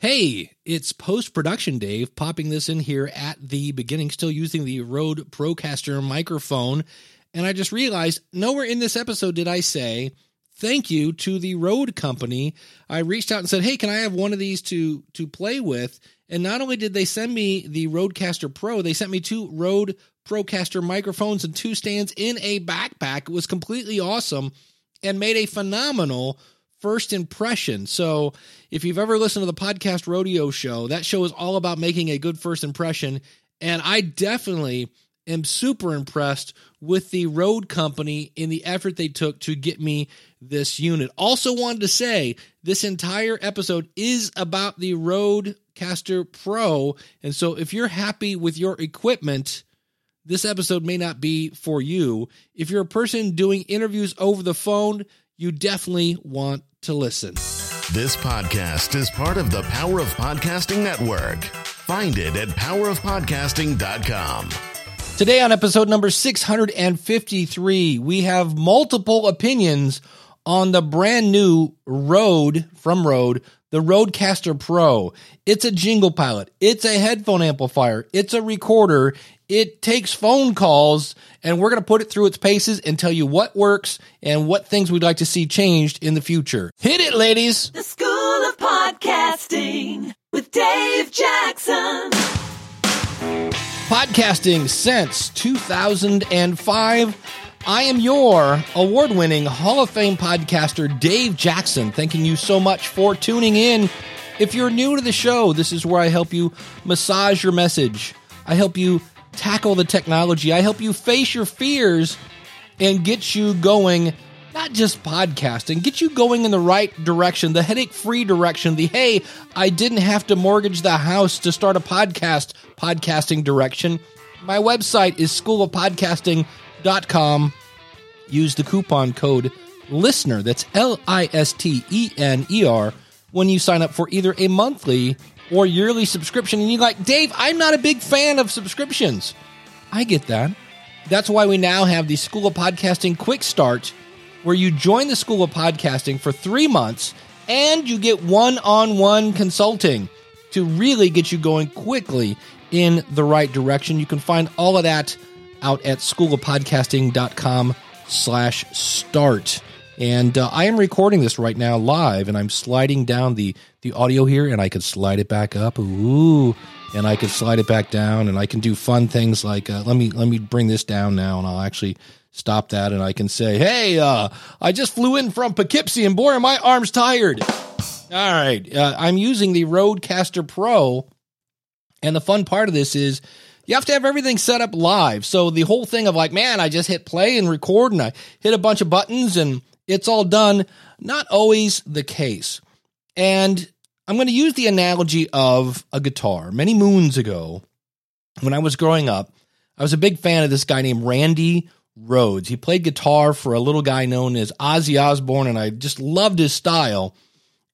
Hey, it's post production Dave popping this in here at the beginning, still using the Rode Procaster microphone. And I just realized nowhere in this episode did I say thank you to the Rode company. I reached out and said, "Hey, can I have one of these to to play with?" And not only did they send me the Rodecaster Pro, they sent me two Rode Procaster microphones and two stands in a backpack. It was completely awesome and made a phenomenal first impression. So, if you've ever listened to the podcast Rodeo show, that show is all about making a good first impression. And I definitely am super impressed with the Rode company in the effort they took to get me this unit. Also, wanted to say this entire episode is about the Rodecaster Pro. And so, if you're happy with your equipment, this episode may not be for you. If you're a person doing interviews over the phone, you definitely want to listen. This podcast is part of the Power of Podcasting Network. Find it at powerofpodcasting.com. Today, on episode number 653, we have multiple opinions on the brand new Rode from Rode, the Rodecaster Pro. It's a jingle pilot, it's a headphone amplifier, it's a recorder, it takes phone calls, and we're going to put it through its paces and tell you what works and what things we'd like to see changed in the future. Hit it, ladies! The School of Podcasting with Dave Jackson. Podcasting since 2005. I am your award winning Hall of Fame podcaster, Dave Jackson. Thanking you so much for tuning in. If you're new to the show, this is where I help you massage your message. I help you tackle the technology. I help you face your fears and get you going, not just podcasting, get you going in the right direction, the headache free direction, the hey, I didn't have to mortgage the house to start a podcast podcasting direction. My website is schoolofpodcasting.com. Use the coupon code LISTENER, that's L I S T E N E R, when you sign up for either a monthly or yearly subscription. And you're like, Dave, I'm not a big fan of subscriptions. I get that. That's why we now have the School of Podcasting Quick Start, where you join the School of Podcasting for three months and you get one on one consulting to really get you going quickly in the right direction. You can find all of that out at schoolofpodcasting.com slash start. And uh, I am recording this right now live, and I'm sliding down the the audio here, and I can slide it back up. Ooh, and I can slide it back down, and I can do fun things like uh, let me let me bring this down now, and I'll actually stop that, and I can say, hey, uh, I just flew in from Poughkeepsie, and boy, are my arms tired. All right, uh, I'm using the Rodecaster Pro, and the fun part of this is you have to have everything set up live. So the whole thing of like, man, I just hit play and record, and I hit a bunch of buttons and it's all done. Not always the case. And I'm going to use the analogy of a guitar. Many moons ago, when I was growing up, I was a big fan of this guy named Randy Rhoads. He played guitar for a little guy known as Ozzy Osbourne, and I just loved his style.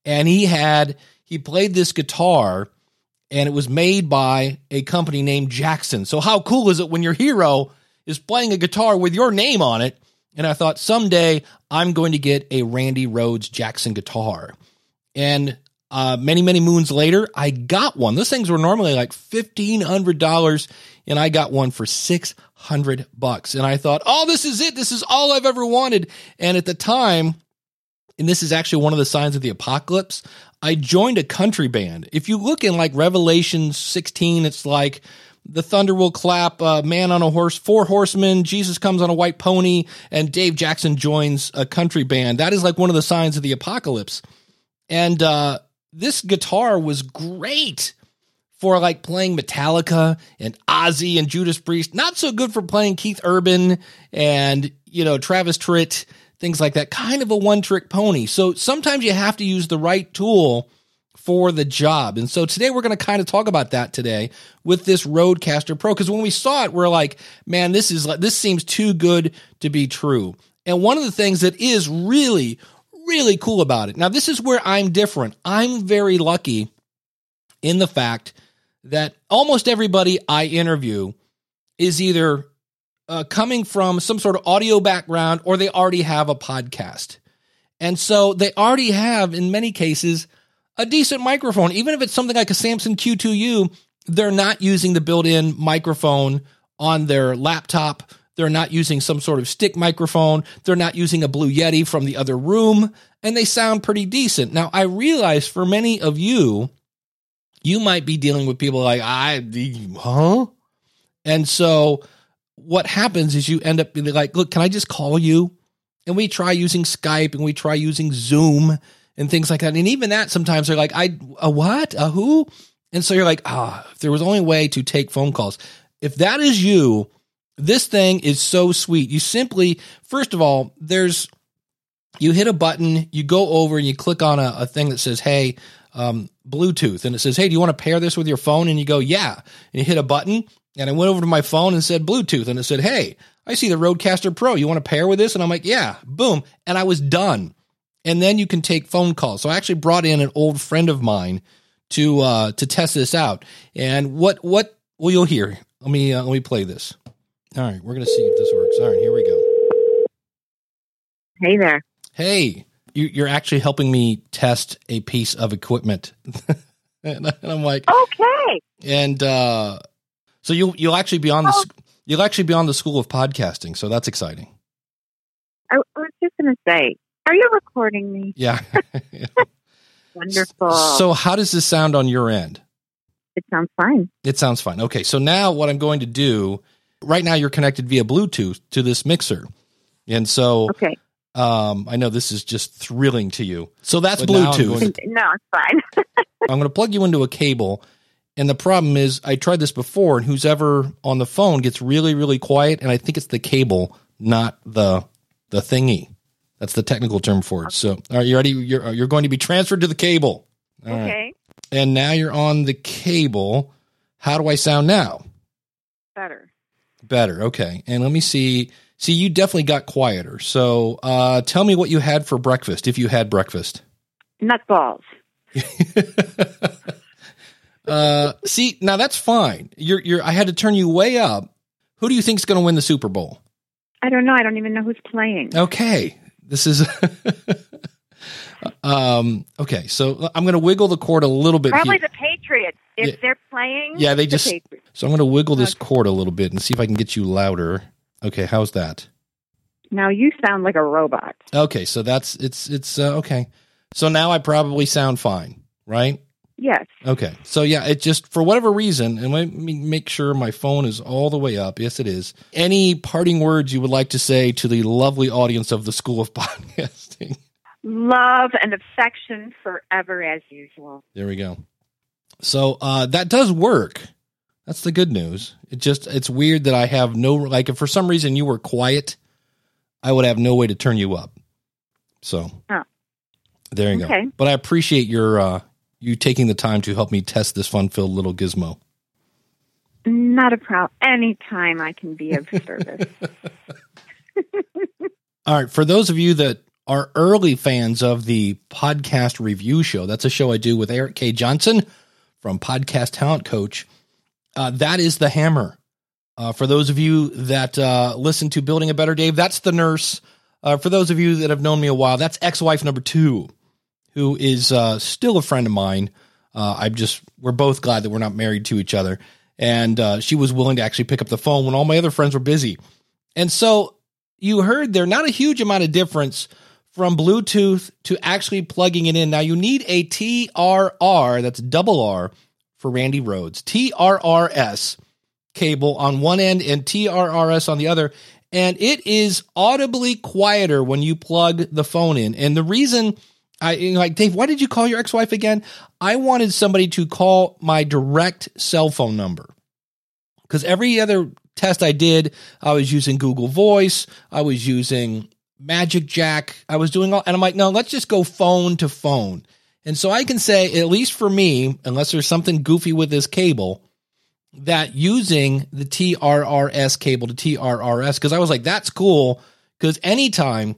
And he had, he played this guitar, and it was made by a company named Jackson. So, how cool is it when your hero is playing a guitar with your name on it? And I thought someday I'm going to get a Randy Rhoads Jackson guitar. And uh, many, many moons later, I got one. Those things were normally like $1,500 and I got one for 600 bucks. And I thought, oh, this is it. This is all I've ever wanted. And at the time, and this is actually one of the signs of the apocalypse, I joined a country band. If you look in like Revelation 16, it's like, the thunder will clap, uh, man on a horse, four horsemen, Jesus comes on a white pony, and Dave Jackson joins a country band. That is like one of the signs of the apocalypse. And uh, this guitar was great for like playing Metallica and Ozzy and Judas Priest. Not so good for playing Keith Urban and, you know, Travis Tritt, things like that. Kind of a one trick pony. So sometimes you have to use the right tool for the job. And so today we're going to kind of talk about that today with this Rodecaster Pro because when we saw it we're like, man, this is like this seems too good to be true. And one of the things that is really really cool about it. Now this is where I'm different. I'm very lucky in the fact that almost everybody I interview is either uh, coming from some sort of audio background or they already have a podcast. And so they already have, in many cases, a decent microphone, even if it's something like a Samson Q2U, they're not using the built-in microphone on their laptop. They're not using some sort of stick microphone. They're not using a Blue Yeti from the other room, and they sound pretty decent. Now, I realize for many of you, you might be dealing with people like, I, huh? And so what happens is you end up being like, look, can I just call you? And we try using Skype and we try using Zoom and things like that. And even that, sometimes they're like, I, a what? A who? And so you're like, ah, if there was only a way to take phone calls. If that is you, this thing is so sweet. You simply, first of all, there's, you hit a button, you go over and you click on a, a thing that says, hey, um, Bluetooth. And it says, hey, do you want to pair this with your phone? And you go, yeah. And you hit a button. And I went over to my phone and said Bluetooth. And it said, hey, I see the Rodecaster Pro. You want to pair with this? And I'm like, yeah, boom. And I was done. And then you can take phone calls. So I actually brought in an old friend of mine to uh, to test this out. And what what well you'll hear. Let me uh, let me play this. All right, we're gonna see if this works. All right, here we go. Hey there. Hey, you, you're actually helping me test a piece of equipment, and I'm like, Okay. and uh, so you'll you'll actually be on the Oh. you'll actually be on the School of Podcasting. So that's exciting. I, I was just going to say, are you recording me? Yeah. Wonderful. so how does this sound on your end? it sounds fine. It sounds fine. Okay, so now what I'm going to do right now you're connected via Bluetooth to this mixer. And so Okay. um, I know this is just thrilling to you. So that's But Bluetooth. going No, it's fine. I'm going to plug you into a cable. And the problem is, I tried this before, and who's ever on the phone gets really, really quiet. And I think it's the cable, not the the thingy. That's the technical term for it. So, all right, you ready? You're you're going to be transferred to the cable. All right. okay. And now you're on the cable. How do I sound now? Better. Better. Okay. And let me see. See, you definitely got quieter. So, uh, tell me what you had for breakfast, if you had breakfast. Nut balls. uh, see, now that's fine. You're, you're, I had to turn you way up. Who do you think's going to win the Super Bowl? I don't know. I don't even know who's playing. Okay. This is, um, okay. So I'm going to wiggle the cord a little bit Probably here. the Patriots. If Yeah. they're playing, Yeah, they just- Patriots. So I'm going to wiggle this Okay. cord a little bit and see if I can get you louder. Okay. How's that? Now you sound like a robot. Okay. So that's, it's, it's, uh, okay. So now I probably sound fine, right? Yes. Okay. So yeah, it just for whatever reason, and let me make sure my phone is all the way up. Yes, it is. Any parting words you would like to say to the lovely audience of the School of Podcasting? Love and affection forever as usual. There we go. So uh, that does work. That's the good news. It just it's weird that I have no like if for some reason you were quiet, I would have no way to turn you up. So Oh. there you go. Okay. But I appreciate your uh, you taking the time to help me test this fun filled little gizmo. Not a problem. Anytime I can be of service. All right. For those of you that are early fans of the podcast review show, that's a show I do with Erik K. Johnson from Podcast Talent Coach. Uh, that is the hammer. Uh, for those of you that uh, listen to Building a Better Dave, that's the nurse. Uh, for those of you that have known me a while, that's ex wife number two, who is uh, still a friend of mine. Uh, I'm just, we're both glad that we're not married to each other. And uh, she was willing to actually pick up the phone when all my other friends were busy. And so you heard there not a huge amount of difference from Bluetooth to actually plugging it in. Now you need a TRR, that's double R for Randy Rhoads, TRRS cable on one end and TRRS on the other. And it is audibly quieter when you plug the phone in. And the reason I like, Dave, why did you call your ex wife again? I wanted somebody to call my direct cell phone number because every other test I did, I was using Google Voice, I was using Magic Jack, I was doing all, and I'm like, no, let's just go phone to phone. And so I can say, at least for me, unless there's something goofy with this cable, that using the TRRS cable to TRRS, because I was like, that's cool. Because anytime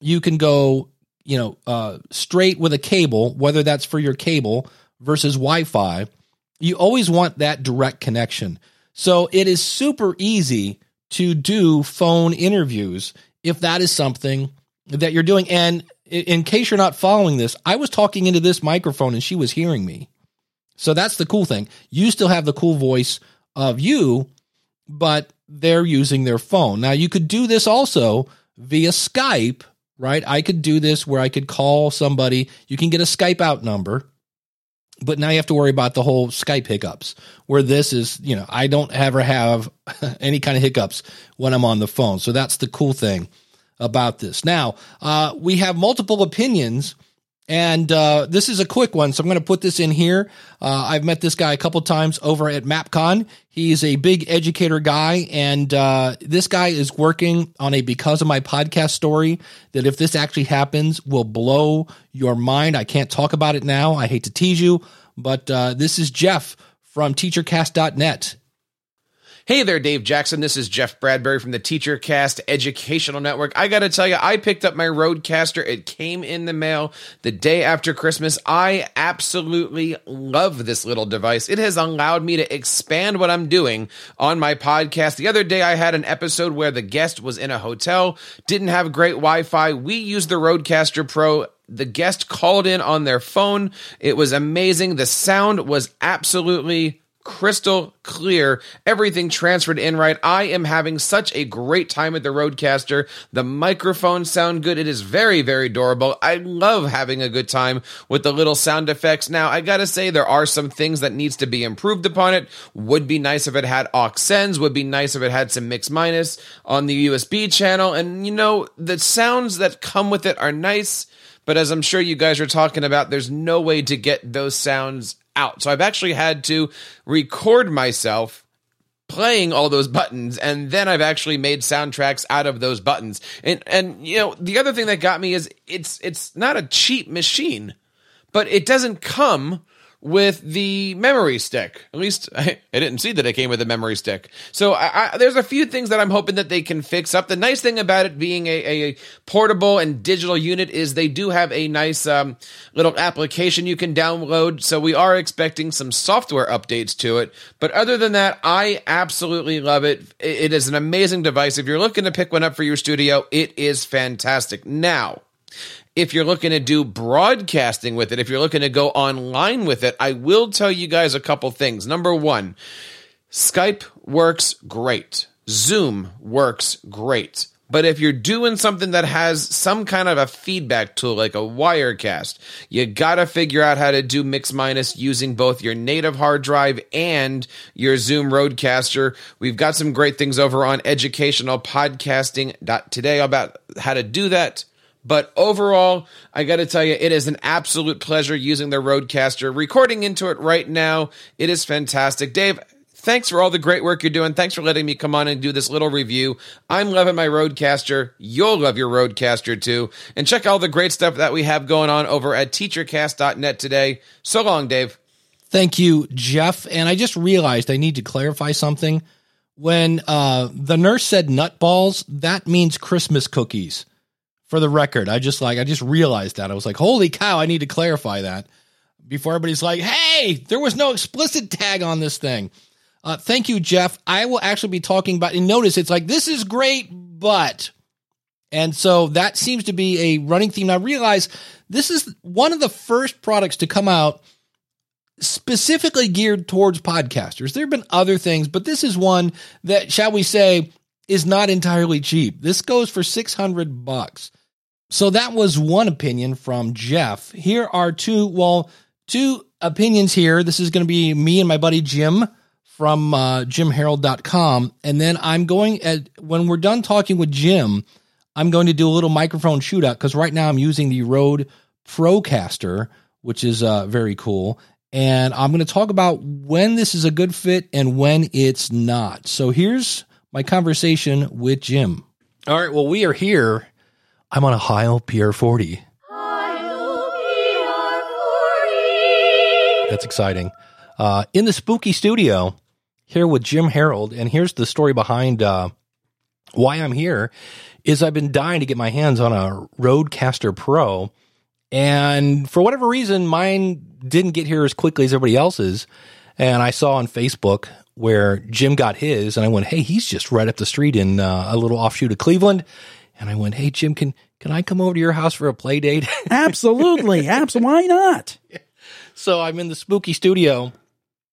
you can go, you know, uh, straight with a cable, whether that's for your cable versus Wi Fi, you always want that direct connection. So it is super easy to do phone interviews if that is something that you're doing. And in case you're not following this, I was talking into this microphone and she was hearing me. So that's the cool thing. You still have the cool voice of you, but they're using their phone. Now you could do this also via Skype, right? I could do this where I could call somebody. You can get a Skype out number, but now you have to worry about the whole Skype hiccups. Where this is, you know, I don't ever have any kind of hiccups when I'm on the phone. So that's the cool thing about this. Now, uh, we have multiple opinions, and uh, this is a quick one. So I'm going to put this in here. Uh, I've met this guy a couple times over at MapCon. He's a big educator guy, and uh, this guy is working on a because of my podcast story that if this actually happens will blow your mind. I can't talk about it now. I hate to tease you, but uh, this is Jeff from TeacherCast.net. Hey there, Dave Jackson. This is Jeff Bradbury from the TeacherCast Educational Network. I got to tell you, I picked up my Rodecaster. It came in the mail the day after Christmas. I absolutely love this little device. It has allowed me to expand what I'm doing on my podcast. The other day, I had an episode where the guest was in a hotel, didn't have great Wi Fi. We used the Rodecaster Pro the guest called in on their phone. It was amazing. The sound was absolutely crystal clear. Everything transferred in right. I am having such a great time at the Rodecaster. The microphones sound good. It is very, very durable. I love having a good time with the little sound effects. Now, I gotta say, there are some things that needs to be improved upon it. Would be nice if it had aux sends. Would be nice if it had some mix minus on the USB channel. And you know, the sounds that come with it are nice. But as I'm sure you guys are talking about, there's no way to get those sounds out. So I've actually had to record myself playing all those buttons and then I've actually made soundtracks out of those buttons. And and you know, the other thing that got me is it's it's not a cheap machine, but it doesn't come with the memory stick. At least I, I didn't see that it came with a memory stick. So I, I, there's a few things that I'm hoping that they can fix up. The nice thing about it being a, a portable and digital unit is they do have a nice um, little application you can download. So we are expecting some software updates to it. But other than that, I absolutely love it. It it is an amazing device. If you're looking to pick one up for your studio, it is fantastic. Now, if you're looking to do broadcasting with it, if you're looking to go online with it, I will tell you guys a couple things. Number one, Skype works great, Zoom works great. But if you're doing something that has some kind of a feedback tool like a Wirecast, you gotta figure out how to do mix minus using both your native hard drive and your Zoom Rodecaster. We've got some great things over on educationalpodcasting.today about how to do that. But overall, I got to tell you, it is an absolute pleasure using the Rodecaster. Recording into it right now, it is fantastic. Dave, thanks for all the great work you're doing. Thanks for letting me come on and do this little review. I'm loving my Rodecaster. You'll love your Rodecaster too. And check all the great stuff that we have going on over at teachercast.net today. So long, Dave. Thank you, Jeff. And I just realized I need to clarify something. When uh, the nurse said nutballs, that means Christmas cookies. For the record, I just like I just realized that I was like, "Holy cow!" I need to clarify that before everybody's like, "Hey, there was no explicit tag on this thing." Uh, thank you, Jeff. I will actually be talking about. And notice it's like this is great, but and so that seems to be a running theme. I realize this is one of the first products to come out specifically geared towards podcasters. There have been other things, but this is one that, shall we say, is not entirely cheap. This goes for 600 bucks. So that was one opinion from Jeff. Here are two, well, two opinions here. This is going to be me and my buddy Jim from uh, jimharold.com. And then I'm going at, when we're done talking with Jim, I'm going to do a little microphone shootout because right now I'm using the Rode Procaster, which is uh, very cool. And I'm going to talk about when this is a good fit and when it's not. So here's my conversation with Jim. All right. Well, we are here. I'm on a Heil PR40. That's exciting. Uh, in the spooky studio here with Jim Harold. And here's the story behind uh, why I'm here is I've been dying to get my hands on a Rodecaster Pro. And for whatever reason, mine didn't get here as quickly as everybody else's. And I saw on Facebook where Jim got his, and I went, "Hey, he's just right up the street in uh, a little offshoot of Cleveland." And I went, "Hey, Jim, can can I come over to your house for a play date? Absolutely. Absolutely. Why not? so I'm in the spooky studio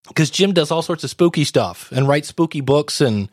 because Jim does all sorts of spooky stuff and writes spooky books and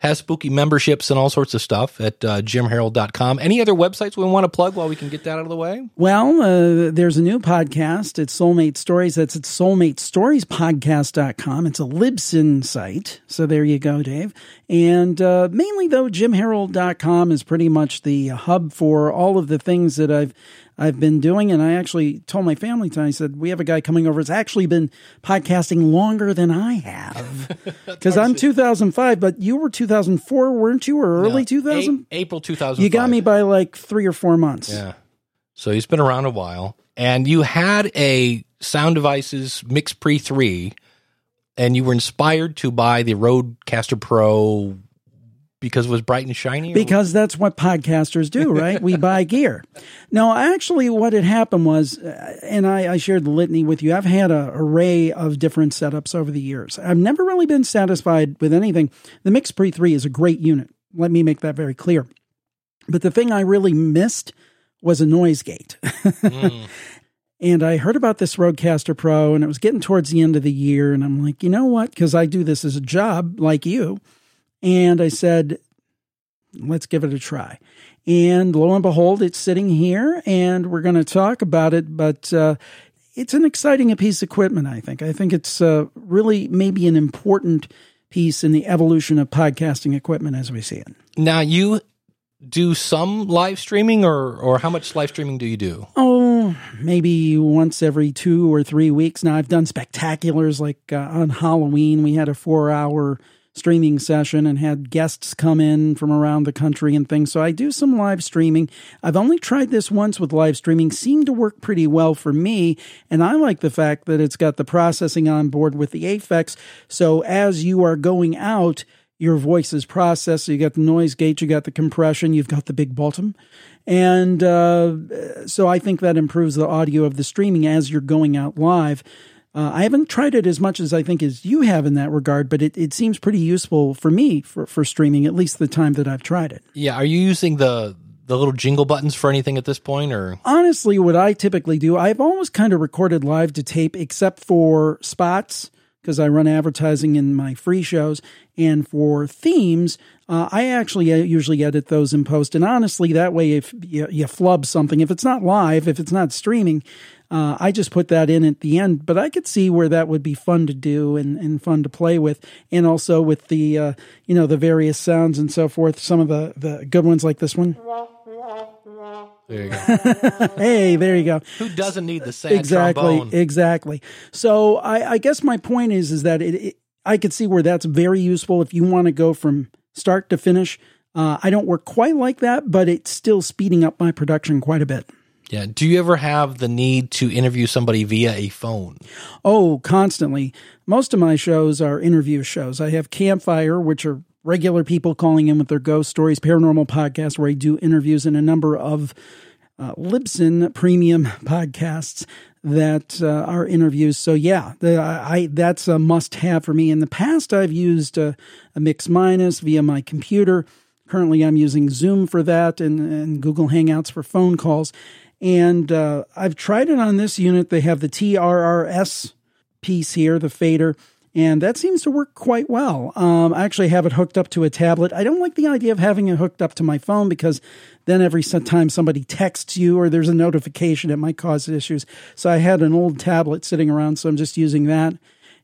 has spooky memberships and all sorts of stuff at uh, jimharold.com. Any other websites we want to plug while we can get that out of the way? Well, uh, there's a new podcast. It's Soulmate Stories. That's at soulmatestoriespodcast.com. It's a Libsyn site. So there you go, Dave. And uh, mainly, though, jimharold.com is pretty much the hub for all of the things that I've I've been doing. And I actually told my family tonight, I said, we have a guy coming over. It's actually been podcasting longer than I have. Because I'm 2005, but you were 2004, weren't you? Or early No, 2000? A- April 2000. You got me by like three or four months. Yeah. So he's been around a while. And you had a Sound Devices Mix Pre 3, and you were inspired to buy the Rodecaster Pro because it was bright and shiny? Because that's what podcasters do, right? we buy gear. No, actually, what had happened was, uh, and I, I shared the litany with you. I've had an array of different setups over the years. I've never really been satisfied with anything. The Mix Pre 3 is a great unit. Let me make that very clear. But the thing I really missed was a noise gate. And I heard about this Rodecaster Pro, and it was getting towards the end of the year. And I'm like, you know what? Because I do this as a job like you. And I said, let's give it a try. And lo and behold, it's sitting here, and we're going to talk about it. But uh, it's an exciting piece of equipment, I think. I think it's uh, really maybe an important piece in the evolution of podcasting equipment as we see it. Now, you do some live streaming, or, or how much live streaming do you do? Oh, maybe once every two or three weeks. Now, I've done spectaculars like uh, on Halloween. We had a four hour streaming session and had guests come in from around the country and things. So I do some live streaming. I've only tried this once with live streaming, seemed to work pretty well for me. And I like the fact that it's got the processing on board with the Aphex. So as you are going out, your voice is processed. So you got the noise gate, you got the compression, you've got the big bottom. And uh, so I think that improves the audio of the streaming as you're going out live. Uh, I haven't tried it as much as I think as you have in that regard, but it, it seems pretty useful for me for, for streaming, at least the time that I've tried it. Yeah, are you using the the little jingle buttons for anything at this point, or Honestly, what I typically do, I've almost kind of recorded live to tape, except for spots because I run advertising in my free shows. And for themes, uh, I actually uh, usually edit those in post. And honestly, that way, if you, you flub something, if it's not live, if it's not streaming, uh, I just put that in at the end. But I could see where that would be fun to do and, and fun to play with. And also with the, uh, you know, the various sounds and so forth. Some of the, the good ones like this one. there you go. Hey, there you go. Who doesn't need the sad exactly trombone? exactly so I, I guess my point is is that it, it i could see where that's very useful if you want to go from start to finish uh, i don't work quite like that but it's still speeding up my production quite a bit yeah. Do you ever have the need to interview somebody via a phone? oh constantly most of my shows are interview shows i have campfire which are regular people calling in with their ghost stories paranormal podcast where i do interviews and a number of uh, Libsyn premium podcasts that uh, are interviews. So yeah, the, I that's a must have for me. In the past, I've used a, a Mix Minus via my computer. Currently, I'm using Zoom for that and, and Google Hangouts for phone calls. And uh, I've tried it on this unit. They have the TRRS piece here, the fader, and that seems to work quite well. Um, I actually have it hooked up to a tablet. I don't like the idea of having it hooked up to my phone because then every time somebody texts you or there's a notification, it might cause issues. So I had an old tablet sitting around, so I'm just using that,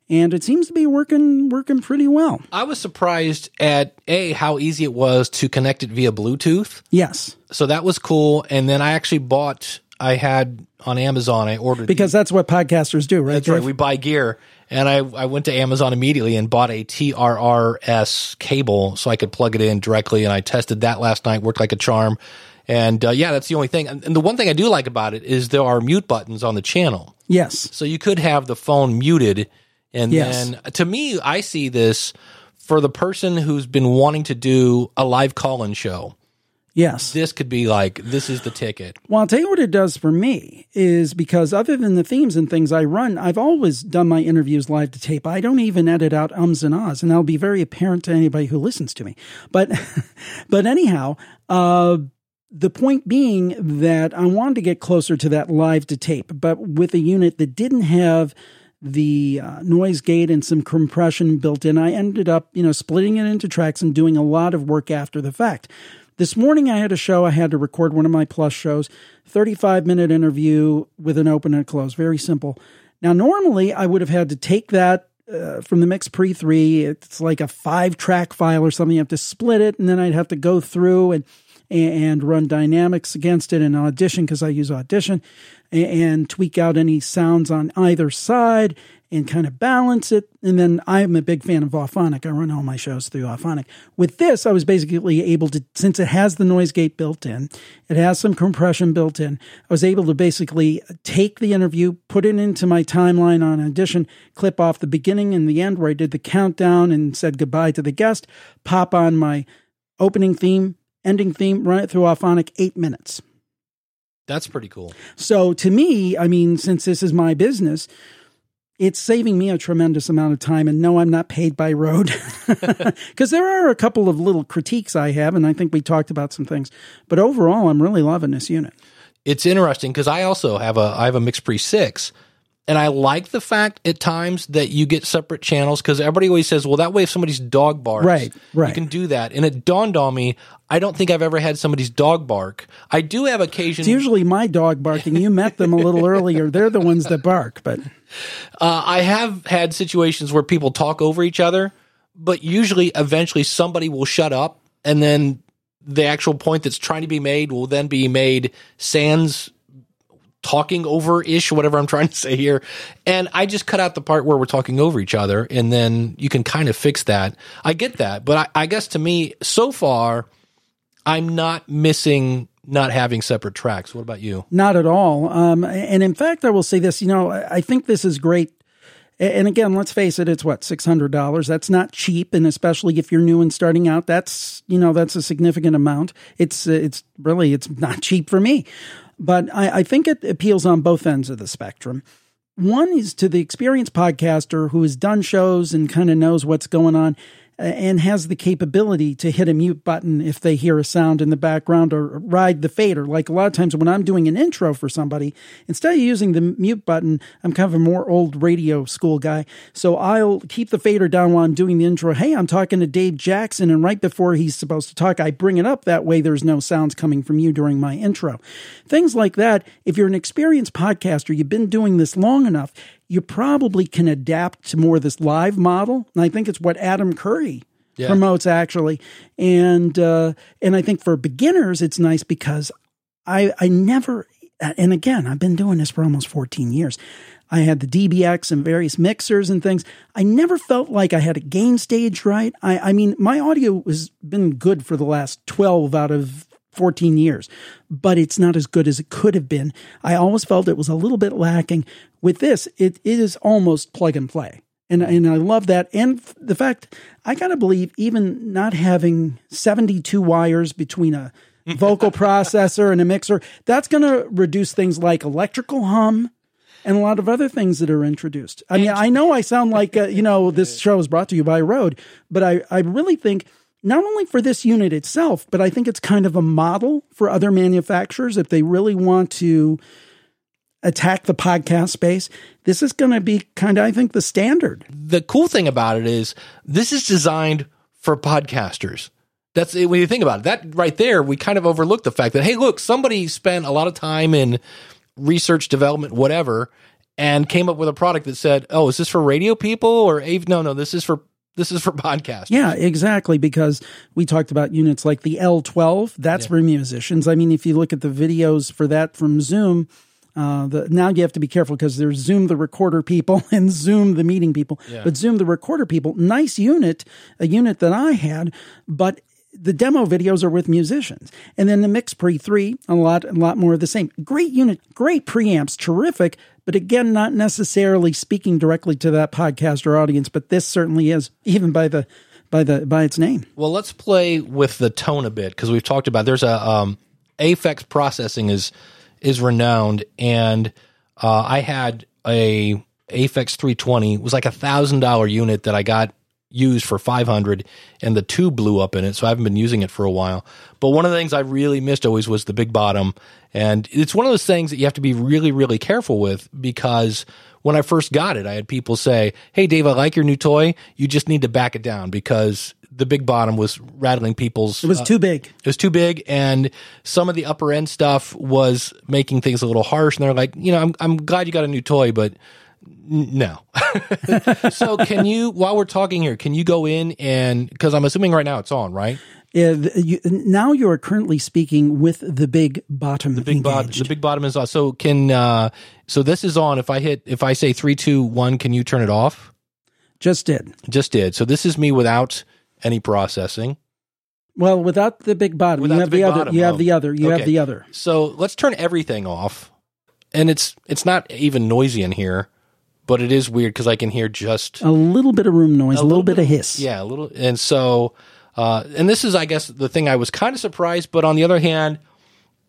and it seems to be working working pretty well. I was surprised at a how easy it was to connect it via Bluetooth. Yes, So that was cool. And then I actually bought. I had on Amazon. I ordered because that's what podcasters do, right? That's right. We buy gear, and I I went to Amazon immediately and bought a TRRS cable so I could plug it in directly. And I tested that last night. Worked like a charm. And uh, yeah, that's the only thing. And, and the one thing I do like about it is there are mute buttons on the channel, yes, so you could have the phone muted. And Yes. then to me, I see this for the person who's been wanting to do a live call-in show. yes. This could be like this is the ticket. Well, I'll tell you what it does for me is because other than the themes and things I run, I've always done my interviews live to tape. I don't even edit out ums and ahs, and that'll be very apparent to anybody who listens to me. But, but anyhow, uh, the point being that I wanted to get closer to that live to tape, but with a unit that didn't have the uh, noise gate and some compression built in, I ended up, you know, splitting it into tracks and doing a lot of work after the fact. This morning I had a show. I had to record one of my plus shows, 35 minute interview with an open and a close, very simple. Now normally I would have had to take that uh, from the Mix Pre 3, it's like a 5 track file or something, you have to split it and then I'd have to go through and and run dynamics against it in Audition because I use Audition and tweak out any sounds on either side and kind of balance it. And then I'm a big fan of Auphonic. I run all my shows through Auphonic. With this, I was basically able to, since it has the noise gate built in, it has some compression built in, I was able to basically take the interview, put it into my timeline on Audition, clip off the beginning and the end where I did the countdown and said goodbye to the guest, pop on my opening theme, ending theme, run it through Auphonic, eight minutes. That's pretty cool. So to me, I mean, since this is my business, it's saving me a tremendous amount of time. And no, I'm not paid by Rode because there are a couple of little critiques I have, and I think we talked about some things. But overall, I'm really loving this unit. It's interesting because I also have a I have a Mix Pre six, and I like the fact at times that you get separate channels because everybody always says, well, that way if somebody's dog barks, Right, right. you can do that. And it dawned on me, I don't think I've ever had somebody's dog bark. I do have occasion. It's usually my dog barking. You met them a little earlier. They're the ones that bark, but Uh, I have had situations where people talk over each other, but usually, eventually, somebody will shut up, and then the actual point that's trying to be made will then be made sans talking over ish, whatever I'm trying to say here. And I just cut out the part where we're talking over each other, and then you can kind of fix that. I get that, but I, I guess to me, so far, I'm not missing not having separate tracks. What about you? Not at all. Um, and in fact, I will say this. You know, I think this is great. And again, let's face it, it's what six hundred dollars. That's not cheap, and especially if you're new and starting out, that's you know that's a significant amount. It's it's really it's not cheap for me, but I, I think it appeals on both ends of the spectrum. One is to the experienced podcaster who has done shows and kind of knows what's going on and has the capability to hit a mute button if they hear a sound in the background or ride the fader. Like a lot of times when I'm doing an intro for somebody, instead of using the mute button, I'm kind of a more old radio school guy. So I'll keep the fader down while I'm doing the intro. Hey, I'm talking to Dave Jackson. And right before he's supposed to talk, I bring it up. That way there's no sounds coming from you during my intro. Things like that. If you're an experienced podcaster, you've been doing this long enough, you probably can adapt to more of this live model. And I think it's what Adam Curry Yeah. promotes actually. And uh, and I think for beginners, it's nice because I I never and again I've been doing this for almost 14 years. I had the DBX and various mixers and things. I never felt like I had a gain stage right. I, I mean, my audio has been good for the last 12 out of 14 years, but it's not as good as it could have been. I always felt it was a little bit lacking. With this, it, it is almost plug and play. And, and I love that. And the fact, I got to believe, even not having 72 wires between a vocal processor and a mixer, that's going to reduce things like electrical hum and a lot of other things that are introduced. I mean, I know I sound like, uh, you know, this show is brought to you by Rode, but I, I really think not only for this unit itself, but I think it's kind of a model for other manufacturers if they really want to attack the podcast space. This is going to be kind of, I think, the standard. the cool thing about it is this is designed for podcasters. That's when you think about it. That right there, we kind of overlook the fact that hey, look, somebody spent a lot of time in research, development, whatever, and came up with a product that said, "Oh, is this for radio people or no, no, this is for this is for podcasters." Yeah, exactly. Because we talked about units like the L12, that's for musicians. I mean, if you look at the videos for that from Zoom, uh, the, now you have to be careful because there's Zoom the recorder people and Zoom the meeting people. But Zoom the recorder people, nice unit, a unit that I had, but the demo videos are with musicians. And then the Mix Pre 3, a lot, a lot more of the same. Great unit, great preamps, terrific, but again, not necessarily speaking directly to that podcaster audience, but this certainly is, even by the by the by its name. Well, let's play with the tone a bit because we've talked about there's a um, Aphex processing is is renowned, and uh, I had a Aphex 320 it was like a thousand dollar unit that I got used for 500 and the tube blew up in it. So I haven't been using it for a while. But one of the things I really missed always was the big bottom. And it's one of those things that you have to be really, really careful with because when I first got it, I had people say, Hey, Dave, I like your new toy. You just need to back it down because the big bottom was rattling people's. It was uh, too big. it was too big, and some of the upper end stuff was making things a little harsh. And they're like, you know, I'm I'm glad you got a new toy, but no. so can you, while we're talking here, can you go in and because I'm assuming right now it's on, right? Yeah, you, now you are currently speaking with the big bottom. The big bottom, the big bottom is on. So can uh, so this is on. If I hit, if I say three, two, one, can you turn it off? Just did. Just did. So this is me without any processing. Well, without the big bottom, Without you the have the, big other. bottom, you have oh. the other. You have the other. So let's turn everything off. And it's it's not even noisy in here, but it is weird because I can hear just A little bit of room noise, a, little, bit, of hiss. yeah, a little. And so, uh, and this is, I guess, the thing I was kind of surprised, but on the other hand,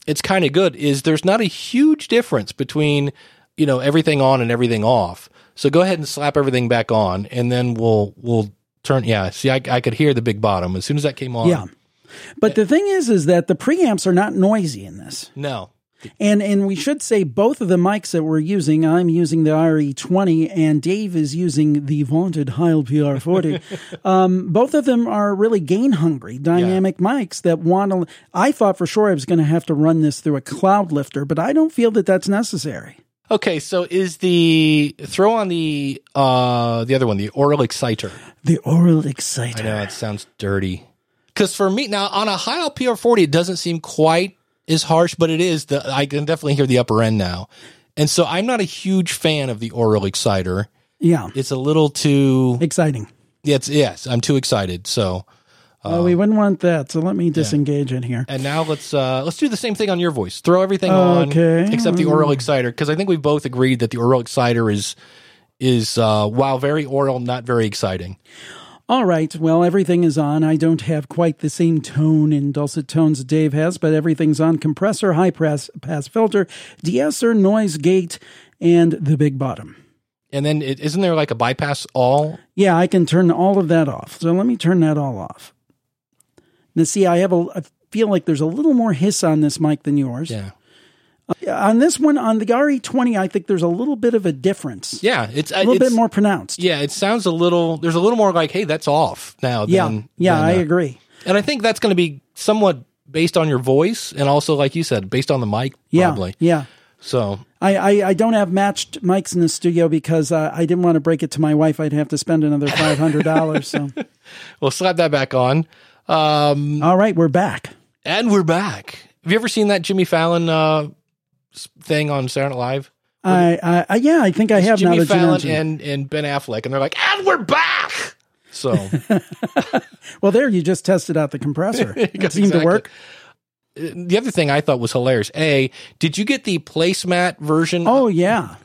it's kind of good. Is there's not a huge difference between you know everything on and everything off. So go ahead and slap everything back on, and then we'll we'll turn. Yeah, see, I, I could hear the big bottom as soon as that came on. Yeah. But the thing is, is that the preamps are not noisy in this. No. And and we should say both of the mics that we're using, I'm using the RE20 and Dave is using the vaunted Heil PR40. um, both of them are really gain hungry, dynamic mics that want to. I thought for sure I was going to have to run this through a Cloudlifter, but I don't feel that that's necessary. Okay, so is the throw on the uh the other one, the aural exciter. The aural exciter. I know it sounds dirty. Because for me now on a Heil PR40, it doesn't seem quite as harsh, but it is. The I can definitely hear the upper end now, and so I'm not a huge fan of the aural exciter. Yeah, It's a little too. exciting. It's yes, I'm too excited. So oh, we wouldn't want that. So let me disengage it here. and now let's uh let's do the same thing on your voice. Throw everything on Okay. except the aural exciter because I think we've both agreed that the oral exciter is is uh while very oral, not very exciting. All right. Well, everything is on. I don't have quite the same tone and dulcet tones Dave has, but everything's on. Compressor, high pass, pass filter, de-esser, noise gate, and the big bottom. And then is isn't there like a bypass all? Yeah, I can turn all of that off. So let me turn that all off. Now, see, I have a. I feel like there's a little more hiss on this mic than yours. Yeah. On this one, on the RE20, I think there's a little bit of a difference. Yeah, it's A little it's, bit more pronounced. Yeah, it sounds a little. There's a little more like, hey, that's off now. Yeah, than- yeah, than, I uh, agree. And I think that's going to be somewhat based on your voice, and also, like you said, based on the mic, Yeah, probably. yeah. So I, I, I don't have matched mics in the studio because uh, I didn't want to break it to my wife. I'd have to spend another five hundred dollars. So, we'll slap that back on. Um, all right, we're back. and we're back. Have you ever seen that Jimmy Fallon uh, thing on Saturday Night Live? I, I, I yeah, I think I have now Jimmy you Fallon and and Ben Affleck, and they're like, and we're back. So Well, there you just tested out the compressor. It Yes, seemed to work. the other thing I thought was hilarious. A, did you get the placemat version? Oh yeah,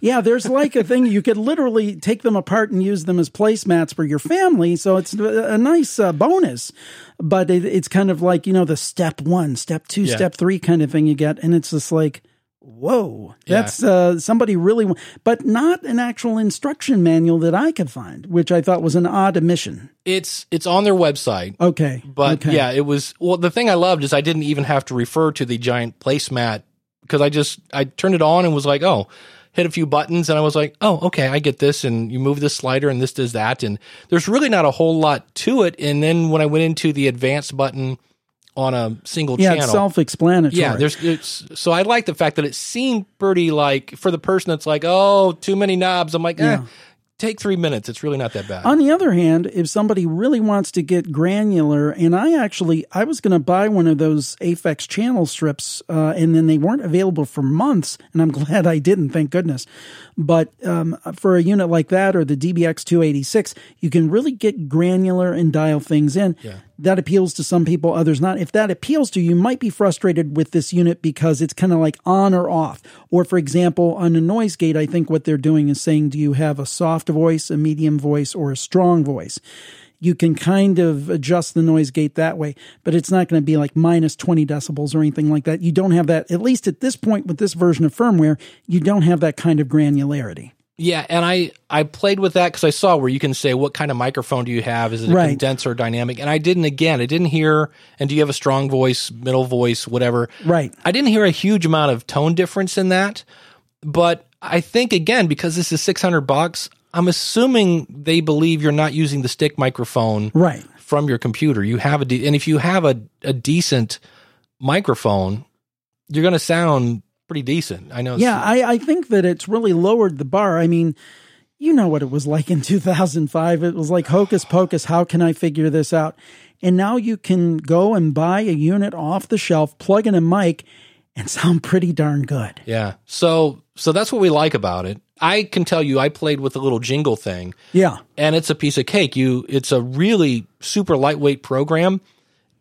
yeah. There's like a thing you could literally take them apart and use them as placemats for your family. So it's a a nice uh, bonus, but it, it's kind of like you know the step one, step two, Yeah. step three kind of thing you get, and it's just like. Whoa, Yeah. that's uh, somebody really, wa- but not an actual instruction manual that I could find, which I thought was an odd omission. It's it's on their website. Okay, But okay. yeah, it was well. The thing I loved is I didn't even have to refer to the giant placemat because I just I turned it on and was like, oh, hit a few buttons and I was like, oh, okay, I get this. And you move this slider and this does that. And there's really not a whole lot to it. And then when I went into the advanced button on a single yeah, channel, Yeah, self-explanatory. yeah, there's it's so I like the fact that it seemed pretty like for the person that's like, oh, too many knobs. I'm like, eh, Yeah. take three minutes. It's really not that bad. On the other hand, if somebody really wants to get granular, and I actually I was going to buy one of those Aphex channel strips, uh, and then they weren't available for months, and I'm glad I didn't, thank goodness. But um, for a unit like that or the DBX 286, you can really get granular and dial things in. That appeals to some people, others not. If that appeals to you, you might be frustrated with this unit because it's kind of like on or off. Or, for example, on a noise gate, I think what they're doing is saying, do you have a soft voice, a medium voice, or a strong voice? You can kind of adjust the noise gate that way, but it's not going to be like minus 20 decibels or anything like that. You don't have that, at least at this point with this version of firmware, you don't have that kind of granularity. Yeah, and I I played with that because I saw where you can say what kind of microphone do you have? Is it a Right. condenser, dynamic? And I didn't. Again, I didn't hear. And do you have a strong voice, middle voice, whatever? Right. I didn't hear a huge amount of tone difference in that, but I think again because this is six hundred bucks, I'm assuming they believe you're not using the stick microphone Right. from your computer. You have a de- and if you have a a decent microphone, you're going to sound pretty decent. I know. Yeah, I, I think that it's really lowered the bar. I mean, you know what it was like in 2005. It was like hocus pocus. How can I figure this out? And now you can go and buy a unit off the shelf, plug in a mic, and sound pretty darn good. Yeah. So so that's what we like about it. I can tell you I played with the little jingle thing Yeah. and it's a piece of cake. You it's a really super lightweight program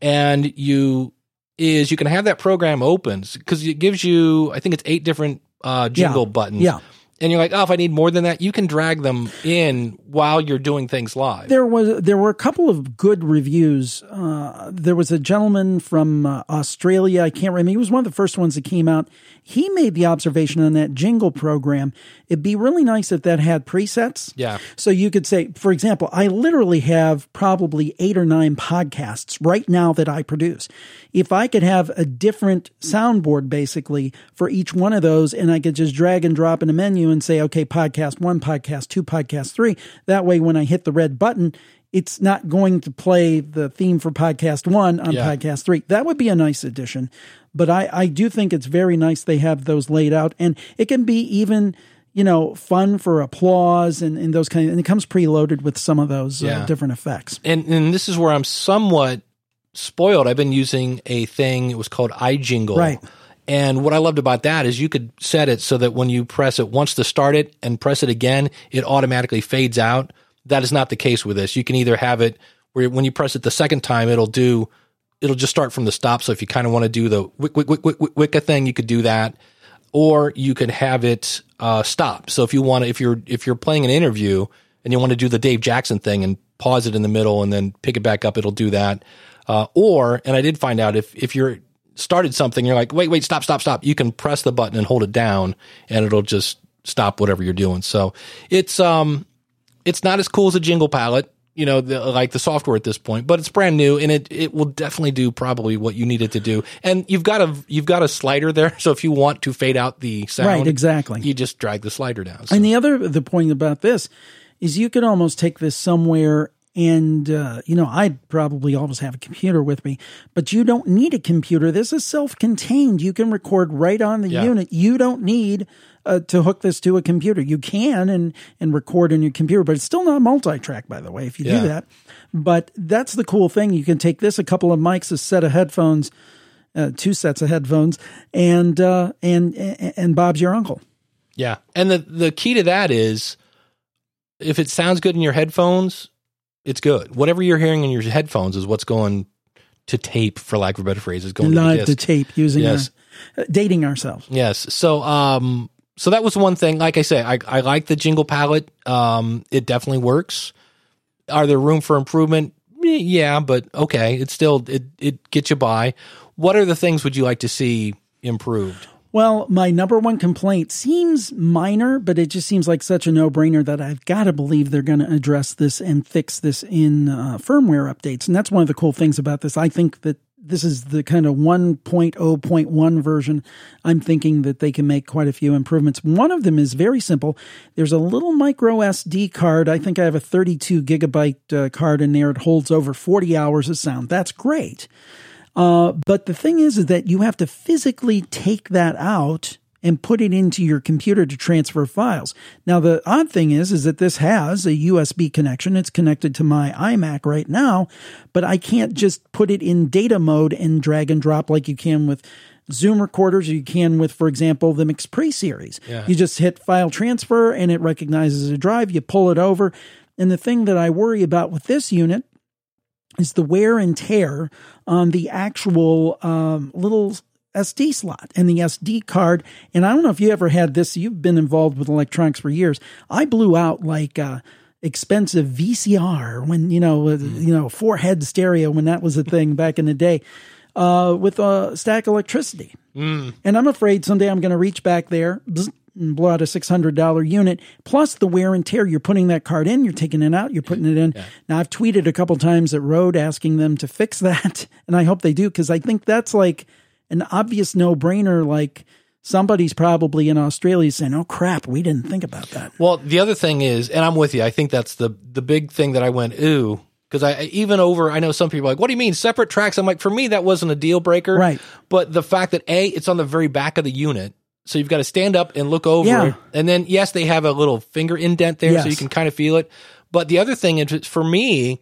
and you is you can have that program open cuz it gives you I think it's eight different uh jingle Yeah. buttons. Yeah. And you're like, "Oh, if I need more than that, you can drag them in while you're doing things live." There was there were a couple of good reviews. Uh, there was a gentleman from uh, Australia. I can't remember. He was one of the first ones that came out. He made the observation on that jingle program. It'd be really nice if that had presets. Yeah. So you could say, for example, I literally have probably eight or nine podcasts right now that I produce. If I could have a different soundboard basically for each one of those, and I could just drag and drop in a menu and say, okay, podcast one, podcast two, podcast three. That way, when I hit the red button, it's not going to play the theme for podcast one on Yeah. podcast three. That would be a nice addition. But I, I do think it's very nice they have those laid out. And it can be even, you know, fun for applause and, and those kind of, and it comes preloaded with some of those uh, different effects. and and this is where I'm somewhat spoiled. I've been using a thing. It was called iJingle. Right. And what I loved about that is you could set it so that when you press it once to start it and press it again, it automatically fades out. That is not the case with this. You can either have it where when you press it the second time, it'll do, it'll just start from the stop. So if you kind of want to do the wick, wick, wick, wick, wick, wicka thing, you could do that. Or you could have it uh, stop. So if you want to, if you're if you're playing an interview and you want to do the Dave Jackson thing and pause it in the middle and then pick it back up, it'll do that. Uh, or and I did find out if if you're started something, you're like, wait, wait, stop, stop, stop. You can press the button and hold it down, and it'll just stop whatever you're doing. So it's um it's not as cool as a jingle palette, you know, the, like the software at this point, but it's brand new and it it will definitely do probably what you need it to do. And you've got a you've got a slider there, so if you want to fade out the sound, Right, exactly. you just drag the slider down. So- And the other the point about this is you could almost take this somewhere and uh, you know I'd probably always have a computer with me, but you don't need a computer. This is self-contained. You can record right on the Yeah. unit. You don't need uh, to hook this to a computer. You can and and record in your computer, but it's still not multi-track, by the way. If you Yeah. do that, but that's the cool thing. You can take this, a couple of mics, a set of headphones, uh, two sets of headphones, and uh, and and and Bob's your uncle. Yeah. And the the key to that is if it sounds good in your headphones, it's good. Whatever you're hearing in your headphones is what's going to tape, for lack of a better phrase, is going live to to tape using Yes. our, uh, dating ourselves. Yes. So um so that was one thing. Like I say, I I like the jingle palette. Um it definitely works. Are there room for improvement? Eh, Yeah, but okay. It still it it gets you by. What are the things would you like to see improved? Well, my number one complaint seems minor, but it just seems like such a no brainer that I've got to believe they're going to address this and fix this in uh, firmware updates. And that's one of the cool things about this. I think that this is the kind of 1.0.1 version. I'm thinking that they can make quite a few improvements. One of them is very simple. There's a little micro SD card. I think I have a 32 gigabyte uh, card in there. It holds over 40 hours of sound. That's great. Uh, but the thing is, is that you have to physically take that out and put it into your computer to transfer files. Now, the odd thing is, is that this has a USB connection. It's connected to my iMac right now, but I can't just put it in data mode and drag and drop like you can with Zoom recorders or you can with, for example, the MixPre series. You just hit file transfer and it recognizes a drive. You pull it over. And the thing that I worry about with this unit is the wear and tear on the actual um, little SD slot and the SD card. And I don't know if you ever had this. You've been involved with electronics for years. I blew out like uh, expensive VCR when you know uh, you know four head stereo when that was a thing back in the day uh, with a stack electricity. And I'm afraid someday I'm going to reach back there, blow out a $600 unit plus the wear and tear. You're putting that card in, you're taking it out, you're putting it in. Now, I've tweeted a couple times at Rode asking them to fix that, and I hope they do because I think that's like an obvious no brainer. Like, somebody's probably in Australia saying, "Oh crap, we didn't think about that." Well, the other thing is, and I'm with you. I think that's the the big thing that I went ooh because I even over. I know some people are like, what do you mean separate tracks? I'm like, for me, that wasn't a deal breaker, Right. But the fact that a it's on the very back of the unit, so you've got to stand up and look over Yeah. and then yes, they have a little finger indent there, so you can kind of feel it. But the other thing is, for me,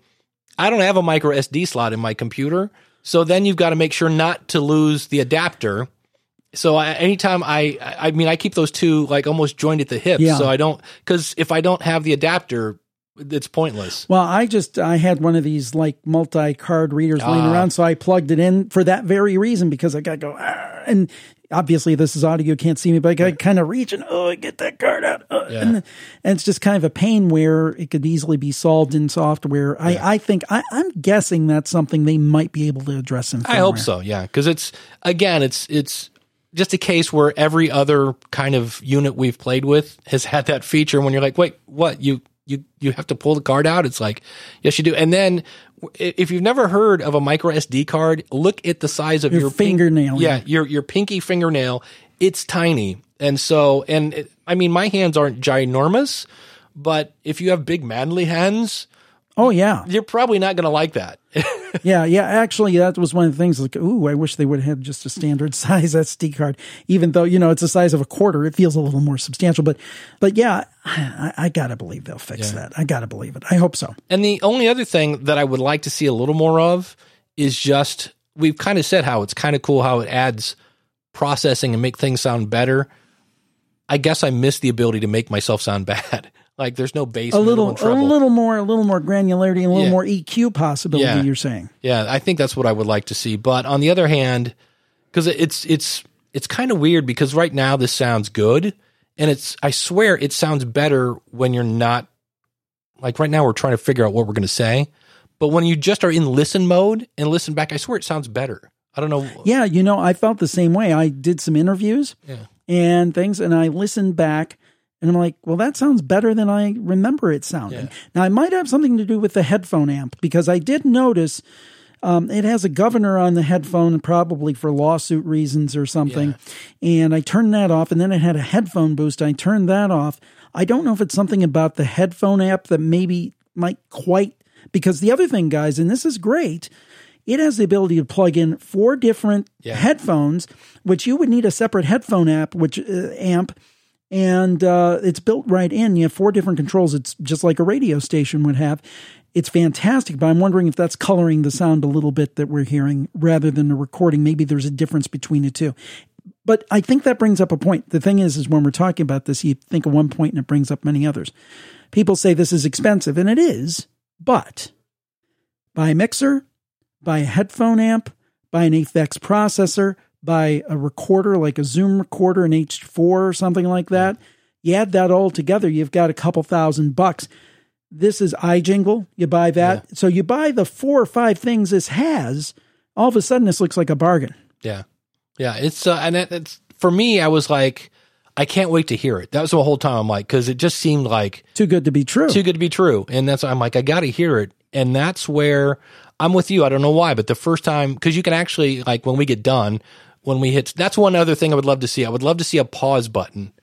I don't have a micro SD slot in my computer, so then you've got to make sure not to lose the adapter. So I, anytime I, I mean, I keep those two like almost joined at the hip, Yeah. so I don't because if I don't have the adapter, it's pointless. Well, I just I had one of these like multi card readers laying Ah. around, so I plugged it in for that very reason because I got to go "Ah," and obviously this is audio, you can't see me, but I got kind of reach and oh, I get that card out, uh, Yeah. and, and it's just kind of a pain where it could easily be solved in software. I I think I, I'm guessing that's something they might be able to address in. I hope so, yeah, because it's again, it's it's just a case where every other kind of unit we've played with has had that feature. When you're like, wait, what you you you have to pull the card out? It's like, yes, you do. And then if you've never heard of a micro SD card, look at the size of Your your, fingernail, yeah, yeah. your your pinky fingernail. It's tiny, and so and it, I mean, my hands aren't ginormous, but if you have big manly hands, Oh yeah, you're probably not going to like that. yeah, yeah. Actually, that was one of the things. Like, ooh, I wish they would have just a standard size SD card. Even though you know it's the size of a quarter, it feels a little more substantial. But, but yeah, I, I gotta believe they'll fix that. I gotta believe it. I hope so. And the only other thing that I would like to see a little more of is just we've kind of said how it's kind of cool how it adds processing and make things sound better. I guess I miss the ability to make myself sound bad. Like there's no bass, A little, a little more, a little more granularity, and a little Yeah. more EQ possibility. Yeah. You're saying? Yeah, I think that's what I would like to see. But on the other hand, because it's it's it's kind of weird because right now this sounds good, and it's I swear it sounds better when you're not like right now we're trying to figure out what we're going to say, but when you just are in listen mode and listen back, I swear it sounds better. I don't know. Yeah, you know, I felt the same way. I did some interviews Yeah. and things, and I listened back, and I'm like, well, that sounds better than I remember it sounding. Yeah. Now, it might have something to do with the headphone amp because I did notice um, it has a governor on the headphone, probably for lawsuit reasons or something. And I turned that off, and then it had a headphone boost. I turned that off. I don't know if it's something about the headphone app that maybe might quite because the other thing, guys, and this is great. It has the ability to plug in four different Yeah. headphones, which you would need a separate headphone app, which uh, amp, and uh, it's built right in. You have four different controls. It's just like a radio station would have. It's fantastic, but I'm wondering if that's coloring the sound a little bit that we're hearing rather than the recording. Maybe there's a difference between the two. But I think that brings up a point. The thing is, is when we're talking about this, you think of one point and it brings up many others. People say this is expensive, and it is, but buy a mixer, buy a headphone amp, buy an Aphex processor, buy a recorder like a Zoom recorder, an H4 or something like that. You add that all together, you've got a couple thousand bucks. This is iJingle. You buy that. So you buy the four or five things this has. All of a sudden, this looks like a bargain. Yeah, yeah. It's uh, and it, it's for me. I was like, I can't wait to hear it. That was the whole time. I'm like, because it just seemed like Too good to be true. too good to be true. And that's I'm like, I got to hear it. And that's where I'm with you. I don't know why, but the first time because you can actually like when we get done, when we hit. That's one other thing I would love to see. I would love to see a pause button.